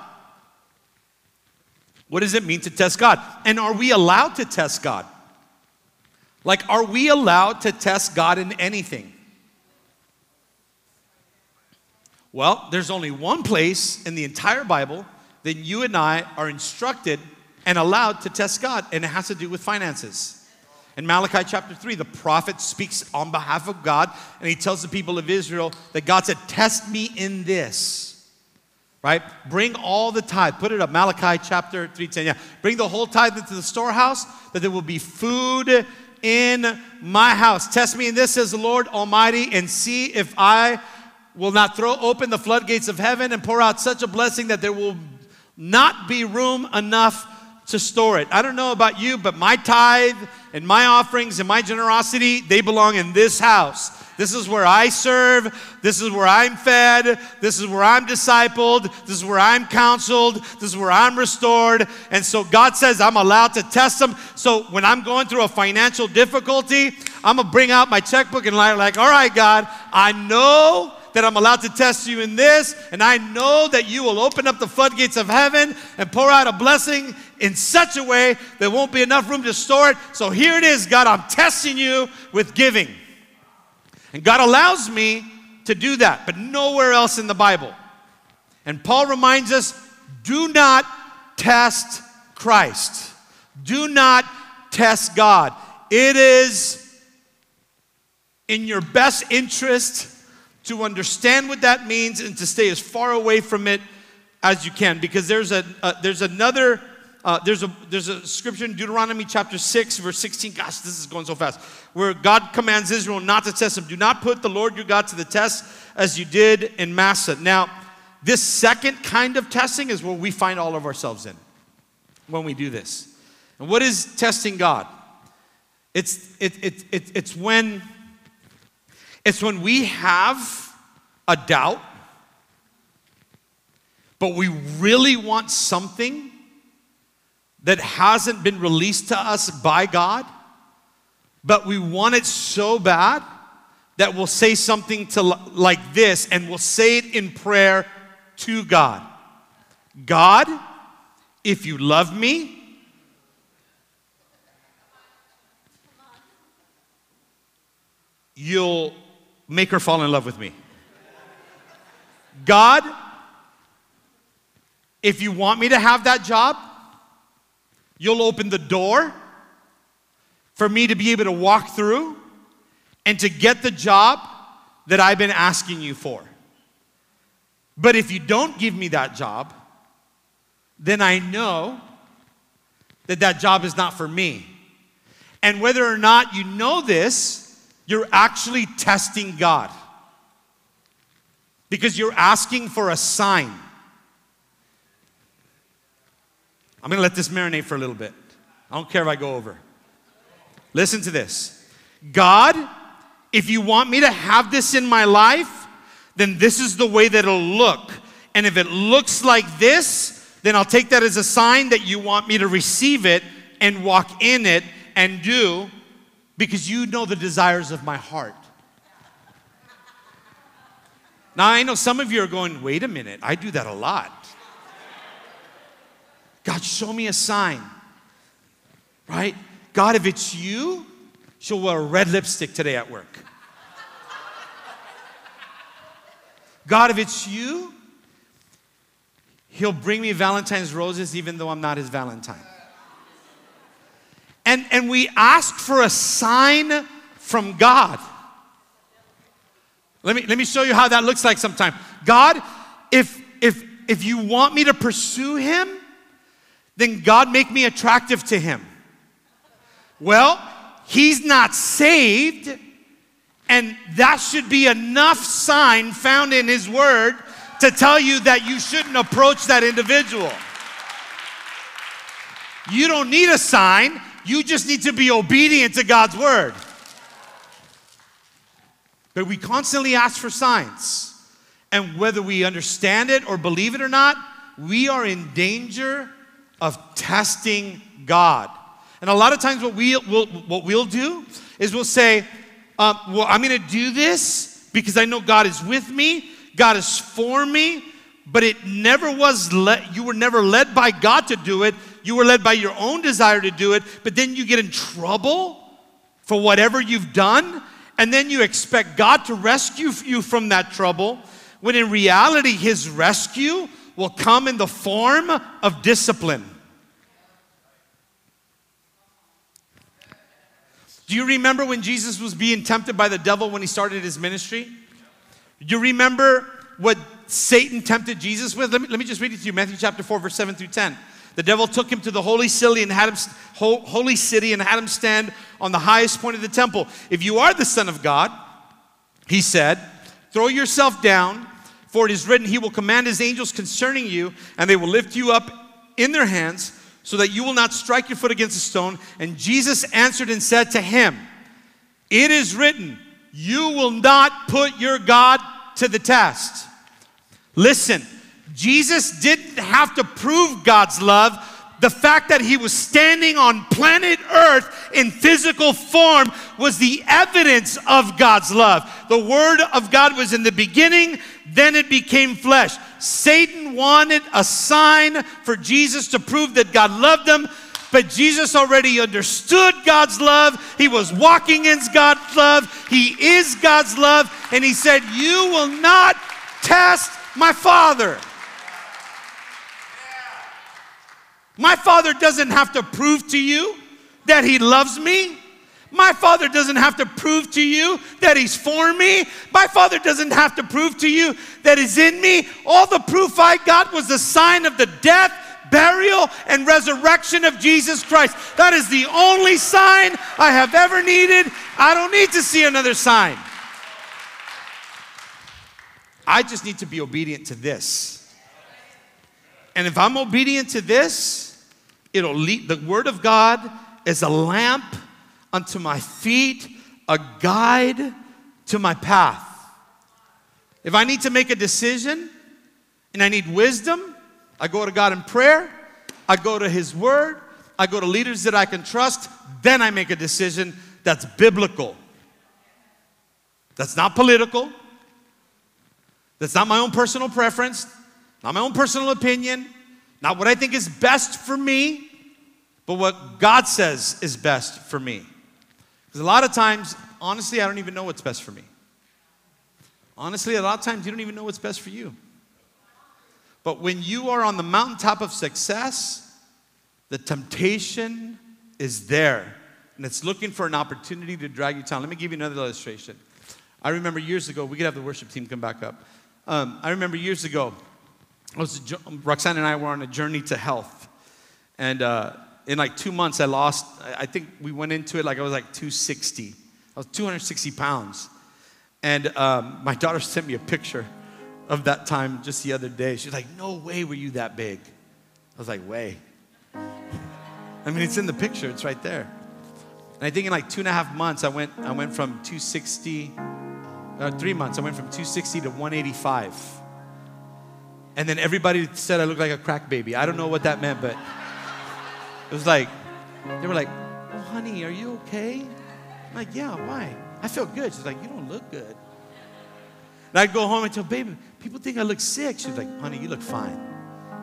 S2: What does it mean to test God? And are we allowed to test God? Like, are we allowed to test God in anything? Well, there's only one place in the entire Bible that you and I are instructed and allowed to test God, and it has to do with finances. In Malachi chapter 3, the prophet speaks on behalf of God, and he tells the people of Israel that God said, Test me in this. Right? Bring all the tithe. Put it up. Malachi chapter 3, 10. Yeah. Bring the whole tithe into the storehouse, that there will be food in my house. Test me in this, says the Lord Almighty, and see if I will not throw open the floodgates of heaven and pour out such a blessing that there will not be room enough to store it. I don't know about you, but my tithe and my offerings and my generosity, they belong in this house. This is where I serve. This is where I'm fed. This is where I'm discipled. This is where I'm counseled. This is where I'm restored. And so God says I'm allowed to test them. So when I'm going through a financial difficulty, I'm going to bring out my checkbook and lie like, all right, God, I know that I'm allowed to test you in this, and I know that you will open up the floodgates of heaven and pour out a blessing in such a way there won't be enough room to store it. So here it is, God, I'm testing you with giving. And God allows me to do that, but nowhere else in the Bible. And Paul reminds us do not test Christ, do not test God. It is in your best interest to understand what that means and to stay as far away from it as you can. Because there's a uh, there's another uh, there's a there's a scripture in Deuteronomy chapter 6 verse 16 gosh this is going so fast. Where God commands Israel not to test him. Do not put the Lord your God to the test as you did in Massah. Now this second kind of testing is where we find all of ourselves in when we do this. And what is testing God? It's it, it, it, it's when it's when we have a doubt, but we really want something that hasn't been released to us by God, but we want it so bad that we'll say something to like this and we'll say it in prayer to God. God, if you love me, you'll make her fall in love with me. God, if you want me to have that job, you'll open the door for me to be able to walk through and to get the job that I've been asking you for. But if you don't give me that job, then I know that that job is not for me. And whether or not you know this, you're actually testing God because you're asking for a sign. I'm going to let this marinate for a little bit. I don't care if I go over. Listen to this God, if you want me to have this in my life, then this is the way that it'll look. And if it looks like this, then I'll take that as a sign that you want me to receive it and walk in it and do because you know the desires of my heart. Now, I know some of you are going, wait a minute, I do that a lot. God, show me a sign, right? God, if it's you, she'll wear red lipstick today at work. God, if it's you, he'll bring me Valentine's roses even though I'm not his Valentine and, and we ask for a sign from God. Let me, let me show you how that looks like sometime. God, if, if, if you want me to pursue him, then God make me attractive to him. Well, he's not saved, and that should be enough sign found in his word to tell you that you shouldn't approach that individual. You don't need a sign. You just need to be obedient to God's word. But we constantly ask for signs. And whether we understand it or believe it or not, we are in danger of testing God. And a lot of times, what, we, will what we'll do is we'll say, um, Well, I'm going to do this because I know God is with me, God is for me, but it never was, led, you were never led by God to do it. You were led by your own desire to do it, but then you get in trouble for whatever you've done, and then you expect God to rescue you from that trouble, when in reality, His rescue will come in the form of discipline. Do you remember when Jesus was being tempted by the devil when he started his ministry? You remember what Satan tempted Jesus with? Let me, let me just read it to you Matthew chapter 4, verse 7 through 10. The devil took him to the holy city and had him holy city and had him stand on the highest point of the temple. If you are the son of God, he said, throw yourself down, for it is written, he will command his angels concerning you, and they will lift you up in their hands, so that you will not strike your foot against a stone. And Jesus answered and said to him, It is written, you will not put your God to the test. Listen, Jesus didn't have to prove God's love the fact that he was standing on planet Earth in physical form was the evidence of God's love. The Word of God was in the beginning, then it became flesh. Satan wanted a sign for Jesus to prove that God loved him, but Jesus already understood God's love. He was walking in God's love. He is God's love. And he said, You will not test my Father. My Father doesn't have to prove to you that He loves me. My Father doesn't have to prove to you that He's for me. My Father doesn't have to prove to you that He's in me. All the proof I got was the sign of the death, burial, and resurrection of Jesus Christ. That is the only sign I have ever needed. I don't need to see another sign. I just need to be obedient to this. And if I'm obedient to this, It'll lead, the word of God is a lamp unto my feet, a guide to my path. If I need to make a decision and I need wisdom, I go to God in prayer, I go to His Word, I go to leaders that I can trust, then I make a decision that's biblical. That's not political. That's not my own personal preference, not my own personal opinion, not what I think is best for me, but what God says is best for me. Because a lot of times, honestly, I don't even know what's best for me. Honestly, a lot of times you don't even know what's best for you. But when you are on the mountaintop of success, the temptation is there. And it's looking for an opportunity to drag you down. Let me give you another illustration. I remember years ago, we could have the worship team come back up. Um, I remember years ago, was, Roxanne and I were on a journey to health. And uh, in like two months, I lost, I think we went into it like I was like 260. I was 260 pounds. And um, my daughter sent me a picture of that time just the other day. She's like, No way were you that big. I was like, Way. I mean, it's in the picture, it's right there. And I think in like two and a half months, I went, I went from 260, uh, three months, I went from 260 to 185. And then everybody said I looked like a crack baby. I don't know what that meant, but it was like, they were like, oh, honey, are you okay? I'm like, yeah, why? I feel good. She's like, you don't look good. And I'd go home and tell, baby, people think I look sick. She's like, honey, you look fine.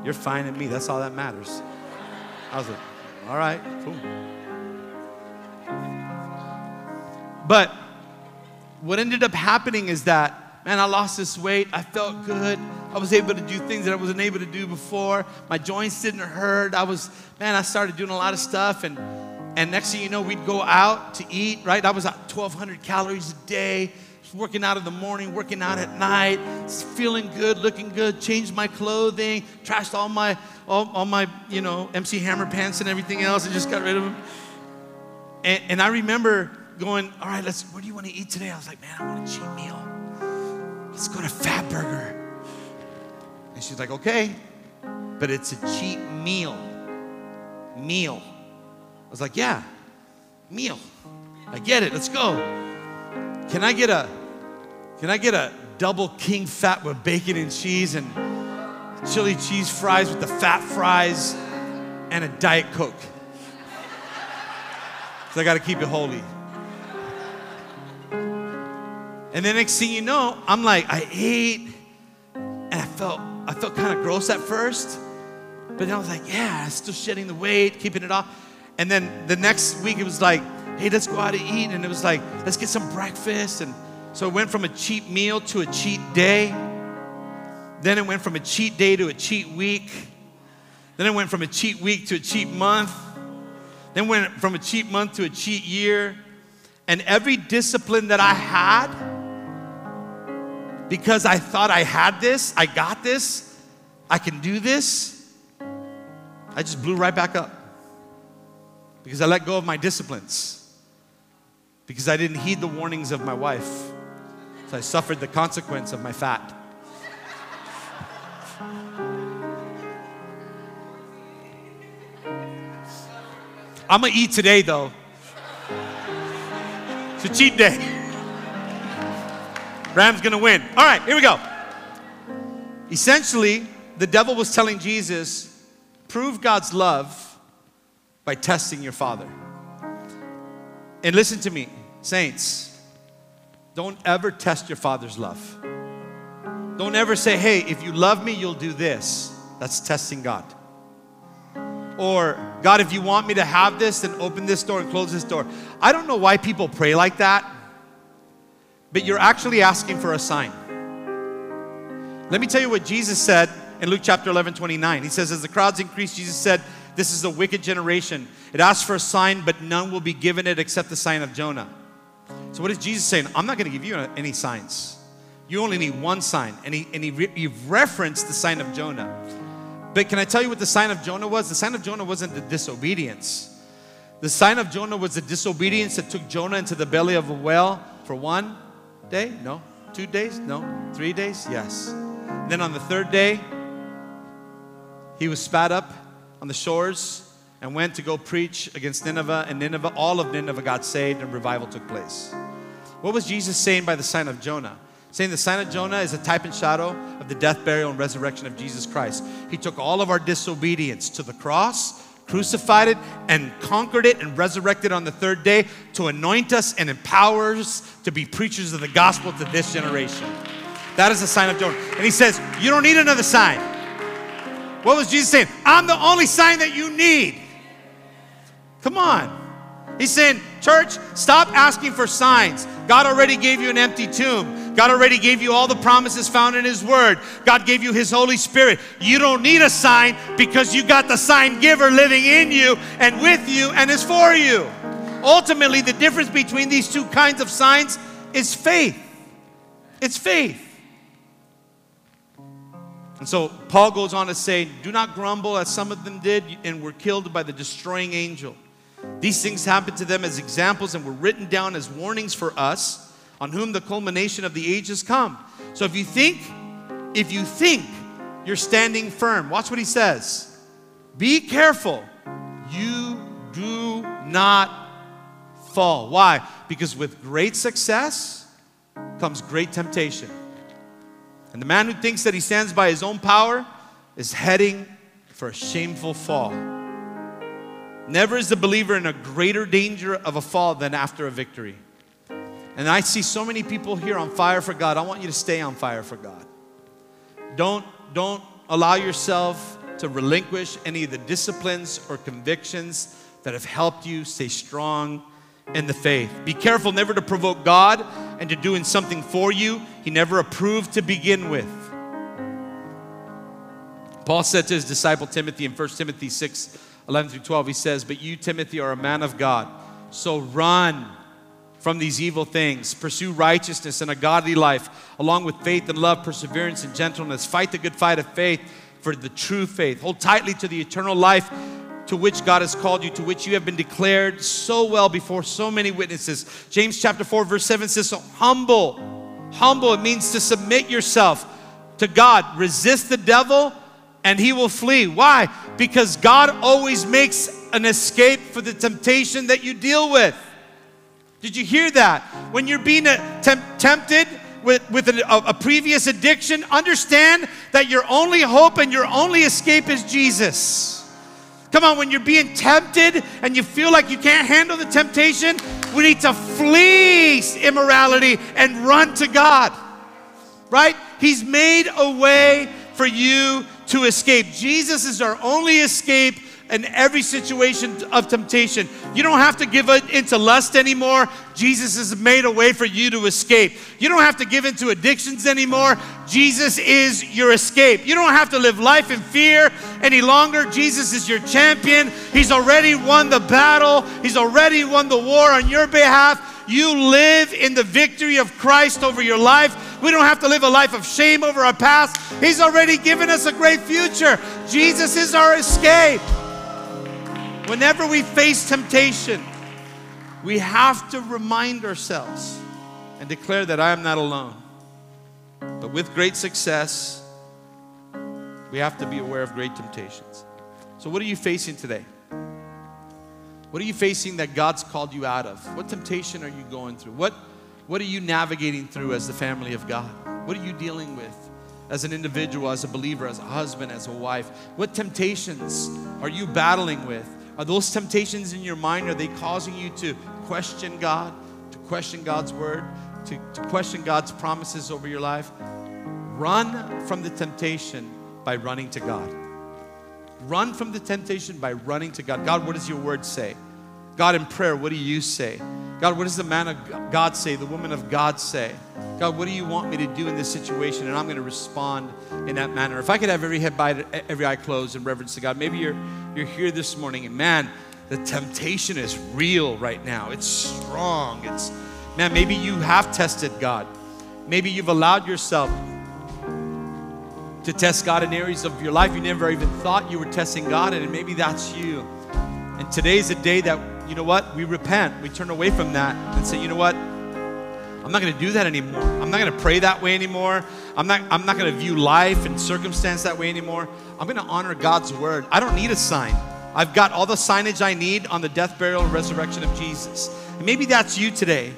S2: You're fine at me. That's all that matters. I was like, all right, cool. But what ended up happening is that man, I lost this weight. I felt good. I was able to do things that I wasn't able to do before. My joints didn't hurt. I was, man, I started doing a lot of stuff. And, and next thing you know, we'd go out to eat, right? I was at 1,200 calories a day, working out in the morning, working out at night, feeling good, looking good, changed my clothing, trashed all my, all, all my, you know, MC Hammer pants and everything else and just got rid of them. And, and I remember going, all right, let's, what do you want to eat today? I was like, man, I want a cheat meal let's go to Fatburger. And she's like, okay, but it's a cheap meal. Meal. I was like, yeah, meal. I get it. Let's go. Can I get a can I get a double king fat with bacon and cheese and chili cheese fries with the fat fries and a diet coke? So I got to keep it holy. And the next thing you know, I'm like, I ate, and I felt I felt kind of gross at first, but then I was like, yeah, still shedding the weight, keeping it off. And then the next week it was like, hey, let's go out to eat, and it was like, let's get some breakfast. And so it went from a cheap meal to a cheat day. Then it went from a cheat day to a cheat week. Then it went from a cheat week to a cheat month. Then went from a cheat month to a cheat year. And every discipline that I had, because I thought I had this, I got this, I can do this, I just blew right back up. Because I let go of my disciplines. Because I didn't heed the warnings of my wife. So I suffered the consequence of my fat. I'm gonna eat today though. It's a cheat day. Ram's gonna win. All right, here we go. Essentially, the devil was telling Jesus, prove God's love by testing your father. And listen to me, saints, don't ever test your father's love. Don't ever say, hey, if you love me, you'll do this. That's testing God. Or, God, if you want me to have this, then open this door and close this door. I don't know why people pray like that, but you're actually asking for a sign. Let me tell you what Jesus said in Luke chapter 11, 29. He says, As the crowds increased, Jesus said, This is a wicked generation. It asks for a sign, but none will be given it except the sign of Jonah. So, what is Jesus saying? I'm not going to give you any signs. You only need one sign. And he, and he, re- he referenced the sign of Jonah. But can I tell you what the sign of Jonah was? The sign of Jonah wasn't the disobedience. The sign of Jonah was the disobedience that took Jonah into the belly of a whale for one day? No. Two days? No. Three days? Yes. And then on the third day, he was spat up on the shores and went to go preach against Nineveh. And Nineveh, all of Nineveh got saved and revival took place. What was Jesus saying by the sign of Jonah? saying the sign of Jonah is a type and shadow of the death, burial, and resurrection of Jesus Christ. He took all of our disobedience to the cross, crucified it, and conquered it, and resurrected on the third day to anoint us and empower us to be preachers of the gospel to this generation. That is the sign of Jonah. And he says, You don't need another sign. What was Jesus saying? I'm the only sign that you need. Come on. He's saying, Church, stop asking for signs. God already gave you an empty tomb. God already gave you all the promises found in His Word. God gave you His Holy Spirit. You don't need a sign because you got the sign giver living in you and with you and is for you. Ultimately, the difference between these two kinds of signs is faith. It's faith. And so Paul goes on to say, Do not grumble as some of them did and were killed by the destroying angel. These things happened to them as examples and were written down as warnings for us, on whom the culmination of the ages come. So if you think, if you think you're standing firm, watch what he says. Be careful. You do not fall. Why? Because with great success comes great temptation. And the man who thinks that he stands by his own power is heading for a shameful fall. Never is the believer in a greater danger of a fall than after a victory. And I see so many people here on fire for God. I want you to stay on fire for God. Don't, don't allow yourself to relinquish any of the disciplines or convictions that have helped you stay strong in the faith. Be careful never to provoke God and to doing something for you He never approved to begin with. Paul said to his disciple Timothy in 1 Timothy 6 11 through 12, he says, But you, Timothy, are a man of God. So run from these evil things. Pursue righteousness and a godly life, along with faith and love, perseverance and gentleness. Fight the good fight of faith for the true faith. Hold tightly to the eternal life to which God has called you, to which you have been declared so well before so many witnesses. James chapter 4, verse 7 says, So humble, humble, it means to submit yourself to God. Resist the devil and he will flee. Why? Because God always makes an escape for the temptation that you deal with. Did you hear that? When you're being temp- tempted with, with a, a previous addiction, understand that your only hope and your only escape is Jesus. Come on, when you're being tempted and you feel like you can't handle the temptation, we need to flee immorality and run to God. Right? He's made a way for you to escape. Jesus is our only escape in every situation of temptation. You don't have to give into lust anymore. Jesus has made a way for you to escape. You don't have to give into addictions anymore. Jesus is your escape. You don't have to live life in fear any longer. Jesus is your champion. He's already won the battle, He's already won the war on your behalf. You live in the victory of Christ over your life. We don't have to live a life of shame over our past. He's already given us a great future. Jesus is our escape. Whenever we face temptation, we have to remind ourselves and declare that I am not alone. But with great success, we have to be aware of great temptations. So, what are you facing today? What are you facing that God's called you out of? What temptation are you going through? What, what are you navigating through as the family of God? What are you dealing with as an individual, as a believer, as a husband, as a wife? What temptations are you battling with? Are those temptations in your mind, are they causing you to question God, to question God's word, to, to question God's promises over your life? Run from the temptation by running to God. Run from the temptation by running to God. God, what does your word say? God, in prayer, what do you say? God, what does the man of God say, the woman of God say? God, what do you want me to do in this situation? And I'm going to respond in that manner. If I could have every head bowed, every eye closed in reverence to God, maybe you're, you're here this morning and man, the temptation is real right now. It's strong. It's, man, maybe you have tested God. Maybe you've allowed yourself to test God in areas of your life you never even thought you were testing God in, and maybe that's you. And today's a day that you know what? We repent. We turn away from that and say, you know what? I'm not going to do that anymore. I'm not going to pray that way anymore. I'm not, I'm not going to view life and circumstance that way anymore. I'm going to honor God's word. I don't need a sign. I've got all the signage I need on the death, burial, and resurrection of Jesus. And maybe that's you today.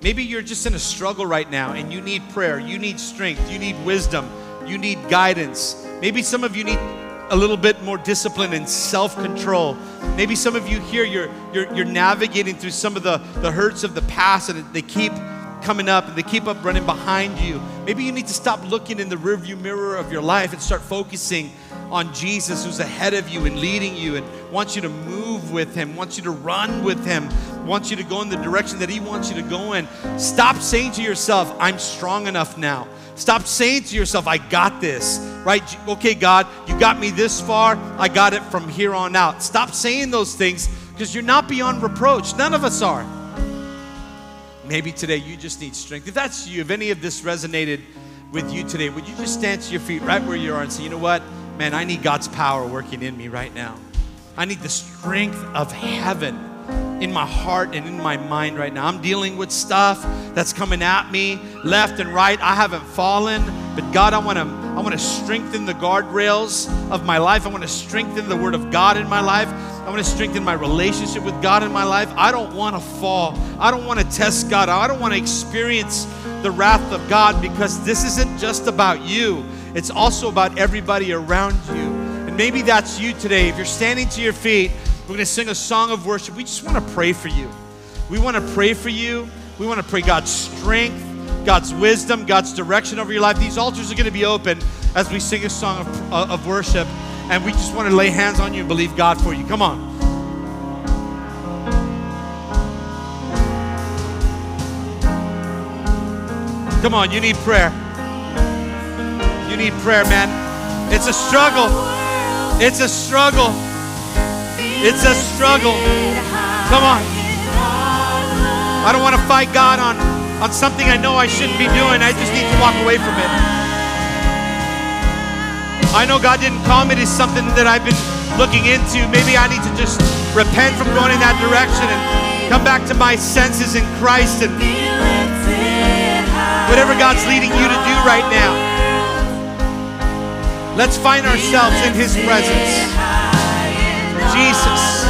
S2: Maybe you're just in a struggle right now and you need prayer, you need strength, you need wisdom, you need guidance. Maybe some of you need a little bit more discipline and self-control. Maybe some of you here, you're, you're, you're navigating through some of the, the hurts of the past and they keep coming up and they keep up running behind you. Maybe you need to stop looking in the rearview mirror of your life and start focusing on Jesus who's ahead of you and leading you and wants you to move with him, wants you to run with him, wants you to go in the direction that he wants you to go in. Stop saying to yourself, I'm strong enough now. Stop saying to yourself, I got this, right? Okay, God, you got me this far. I got it from here on out. Stop saying those things because you're not beyond reproach. None of us are. Maybe today you just need strength. If that's you, if any of this resonated with you today, would you just stand to your feet right where you are and say, you know what? Man, I need God's power working in me right now. I need the strength of heaven in my heart and in my mind right now. I'm dealing with stuff that's coming at me left and right. I haven't fallen, but God, I want to I want to strengthen the guardrails of my life. I want to strengthen the word of God in my life. I want to strengthen my relationship with God in my life. I don't want to fall. I don't want to test God. I don't want to experience the wrath of God because this isn't just about you. It's also about everybody around you. And maybe that's you today. If you're standing to your feet, we're going to sing a song of worship. We just want to pray for you. We want to pray for you. We want to pray God's strength, God's wisdom, God's direction over your life. These altars are going to be open as we sing a song of, uh, of worship. And we just want to lay hands on you and believe God for you. Come on. Come on, you need prayer. You need prayer, man. It's a struggle. It's a struggle. It's a struggle. Come on. I don't want to fight God on, on something I know I shouldn't be doing. I just need to walk away from it. I know God didn't call me to something that I've been looking into. Maybe I need to just repent from going in that direction and come back to my senses in Christ and whatever God's leading you to do right now. Let's find ourselves in His presence. Jesus.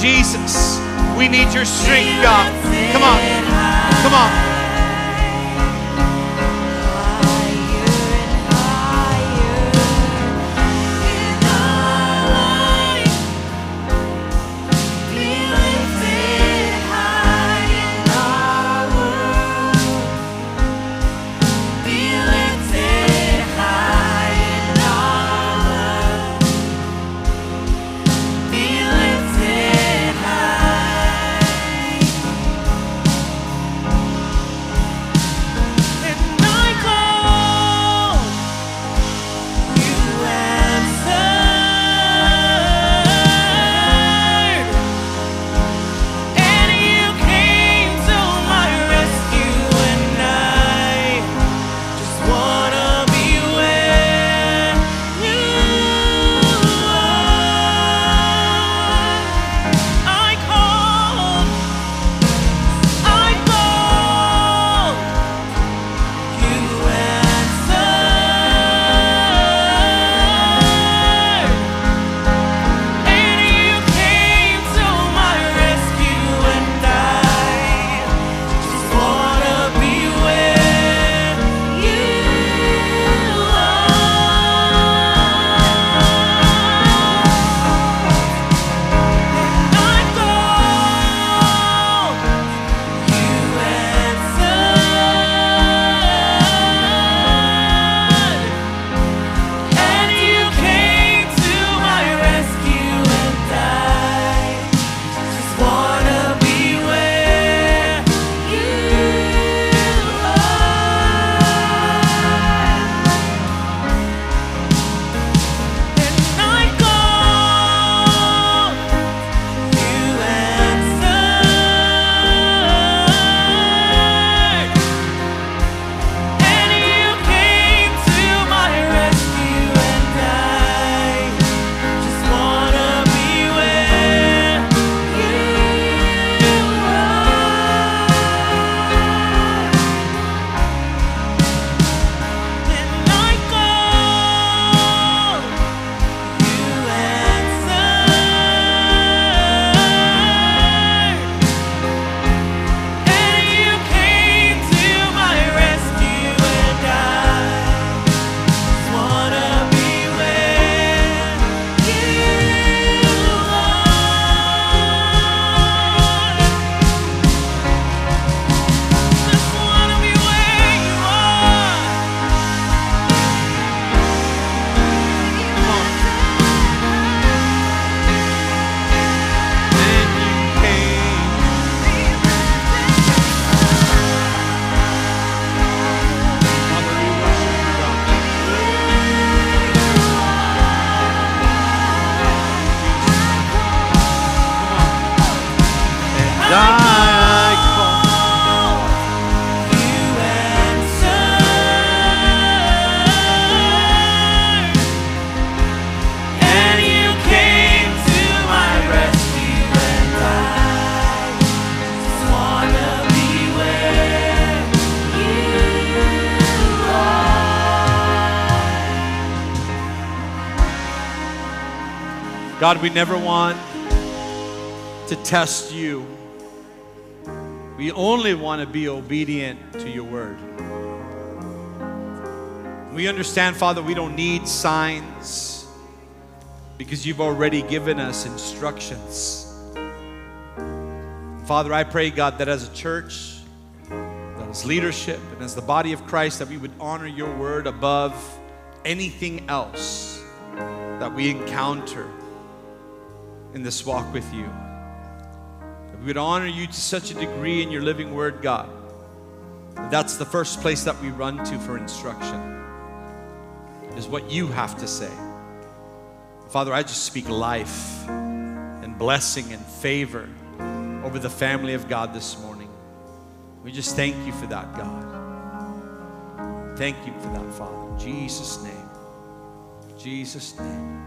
S2: Jesus. We need your strength, God. Come on. Come on. God, we never want to test you. We only want to be obedient to your word. We understand, Father, we don't need signs because you've already given us instructions. Father, I pray, God, that as a church, that as leadership, and as the body of Christ, that we would honor your word above anything else that we encounter in this walk with you. That we would honor you to such a degree in your living word, God. That's the first place that we run to for instruction, is what you have to say. Father, I just speak life and blessing and favor over the family of God this morning. We just thank you for that, God. Thank you for that, Father. In Jesus' name. In Jesus' name.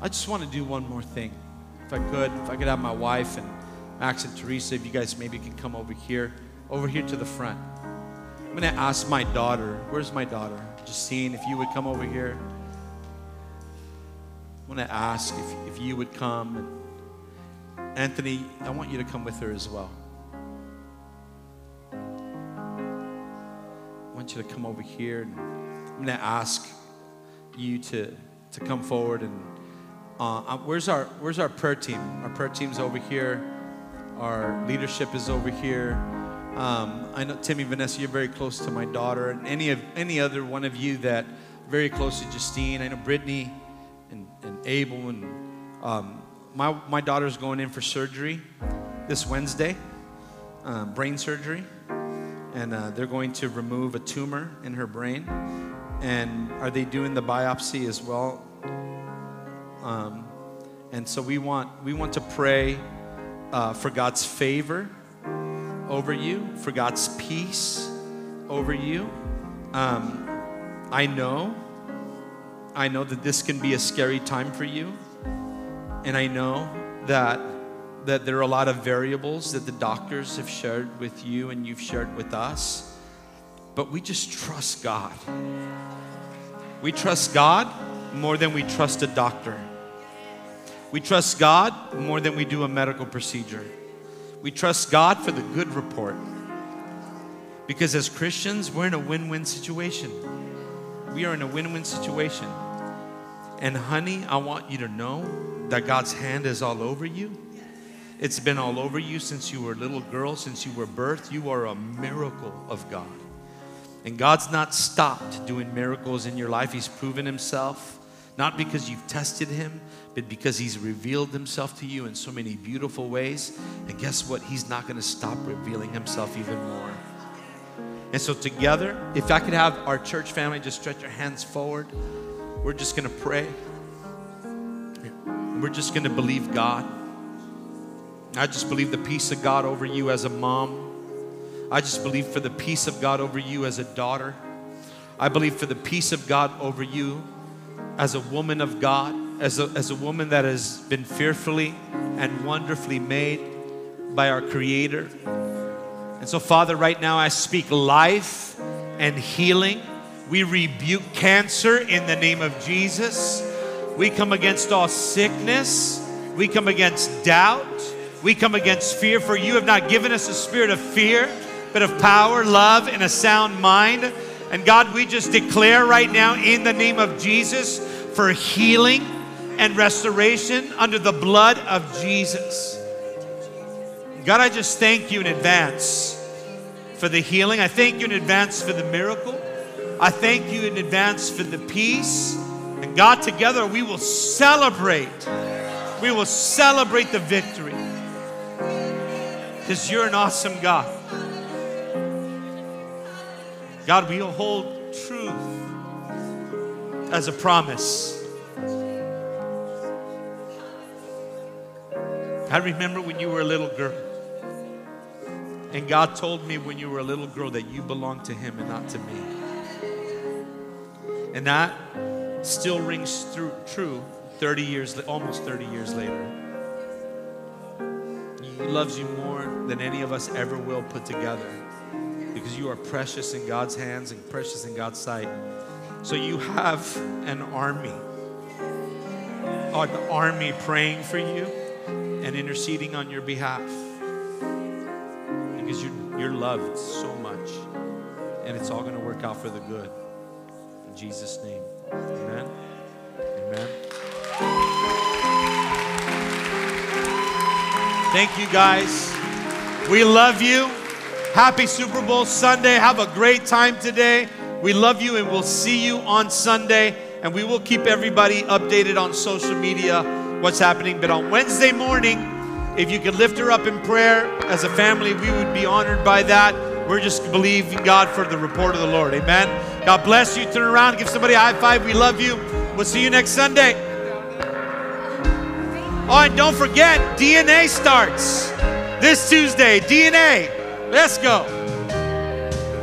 S2: I just want to do one more thing. If I could, if I could have my wife and Max and Teresa, if you guys maybe can come over here, over here to the front. I'm going to ask my daughter, where's my daughter? Justine, if you would come over here. I want to ask if, if you would come. And Anthony, I want you to come with her as well. I want you to come over here. And I'm going to ask you to, to come forward and uh, uh, where's our Where's our prayer team? Our prayer team's over here. Our leadership is over here. Um, I know Timmy, Vanessa, you're very close to my daughter, and any of any other one of you that very close to Justine. I know Brittany and, and Abel, and um, my my daughter's going in for surgery this Wednesday, uh, brain surgery, and uh, they're going to remove a tumor in her brain. And are they doing the biopsy as well? Um, and so we want we want to pray uh, for God's favor over you, for God's peace over you. Um, I know, I know that this can be a scary time for you, and I know that that there are a lot of variables that the doctors have shared with you and you've shared with us. But we just trust God. We trust God more than we trust a doctor. We trust God more than we do a medical procedure. We trust God for the good report. Because as Christians, we're in a win win situation. We are in a win win situation. And honey, I want you to know that God's hand is all over you. It's been all over you since you were a little girl, since you were birthed. You are a miracle of God. And God's not stopped doing miracles in your life. He's proven Himself, not because you've tested Him, but because He's revealed Himself to you in so many beautiful ways. And guess what? He's not going to stop revealing Himself even more. And so, together, if I could have our church family just stretch your hands forward, we're just going to pray. We're just going to believe God. I just believe the peace of God over you as a mom. I just believe for the peace of God over you as a daughter. I believe for the peace of God over you as a woman of God, as a, as a woman that has been fearfully and wonderfully made by our Creator. And so, Father, right now I speak life and healing. We rebuke cancer in the name of Jesus. We come against all sickness. We come against doubt. We come against fear, for you have not given us a spirit of fear, but of power, love, and a sound mind. And God, we just declare right now in the name of Jesus for healing and restoration under the blood of Jesus. God, I just thank you in advance for the healing. I thank you in advance for the miracle. I thank you in advance for the peace. And God, together we will celebrate. We will celebrate the victory. Because you're an awesome God. God, we'll hold truth as a promise. I remember when you were a little girl And God told me when you were a little girl that you belonged to Him and not to me. And that still rings through, true 30 years, almost 30 years later. He loves you more than any of us ever will put together because you are precious in God's hands and precious in God's sight. So you have an army, an army praying for you and interceding on your behalf because you, you're loved so much and it's all going to work out for the good. In Jesus' name, amen. Amen. Thank you guys. We love you. Happy Super Bowl Sunday. Have a great time today. We love you and we'll see you on Sunday. And we will keep everybody updated on social media what's happening. But on Wednesday morning, if you could lift her up in prayer as a family, we would be honored by that. We're just believing God for the report of the Lord. Amen. God bless you. Turn around, give somebody a high five. We love you. We'll see you next Sunday. Oh, and don't forget, DNA starts this Tuesday. DNA. Let's go.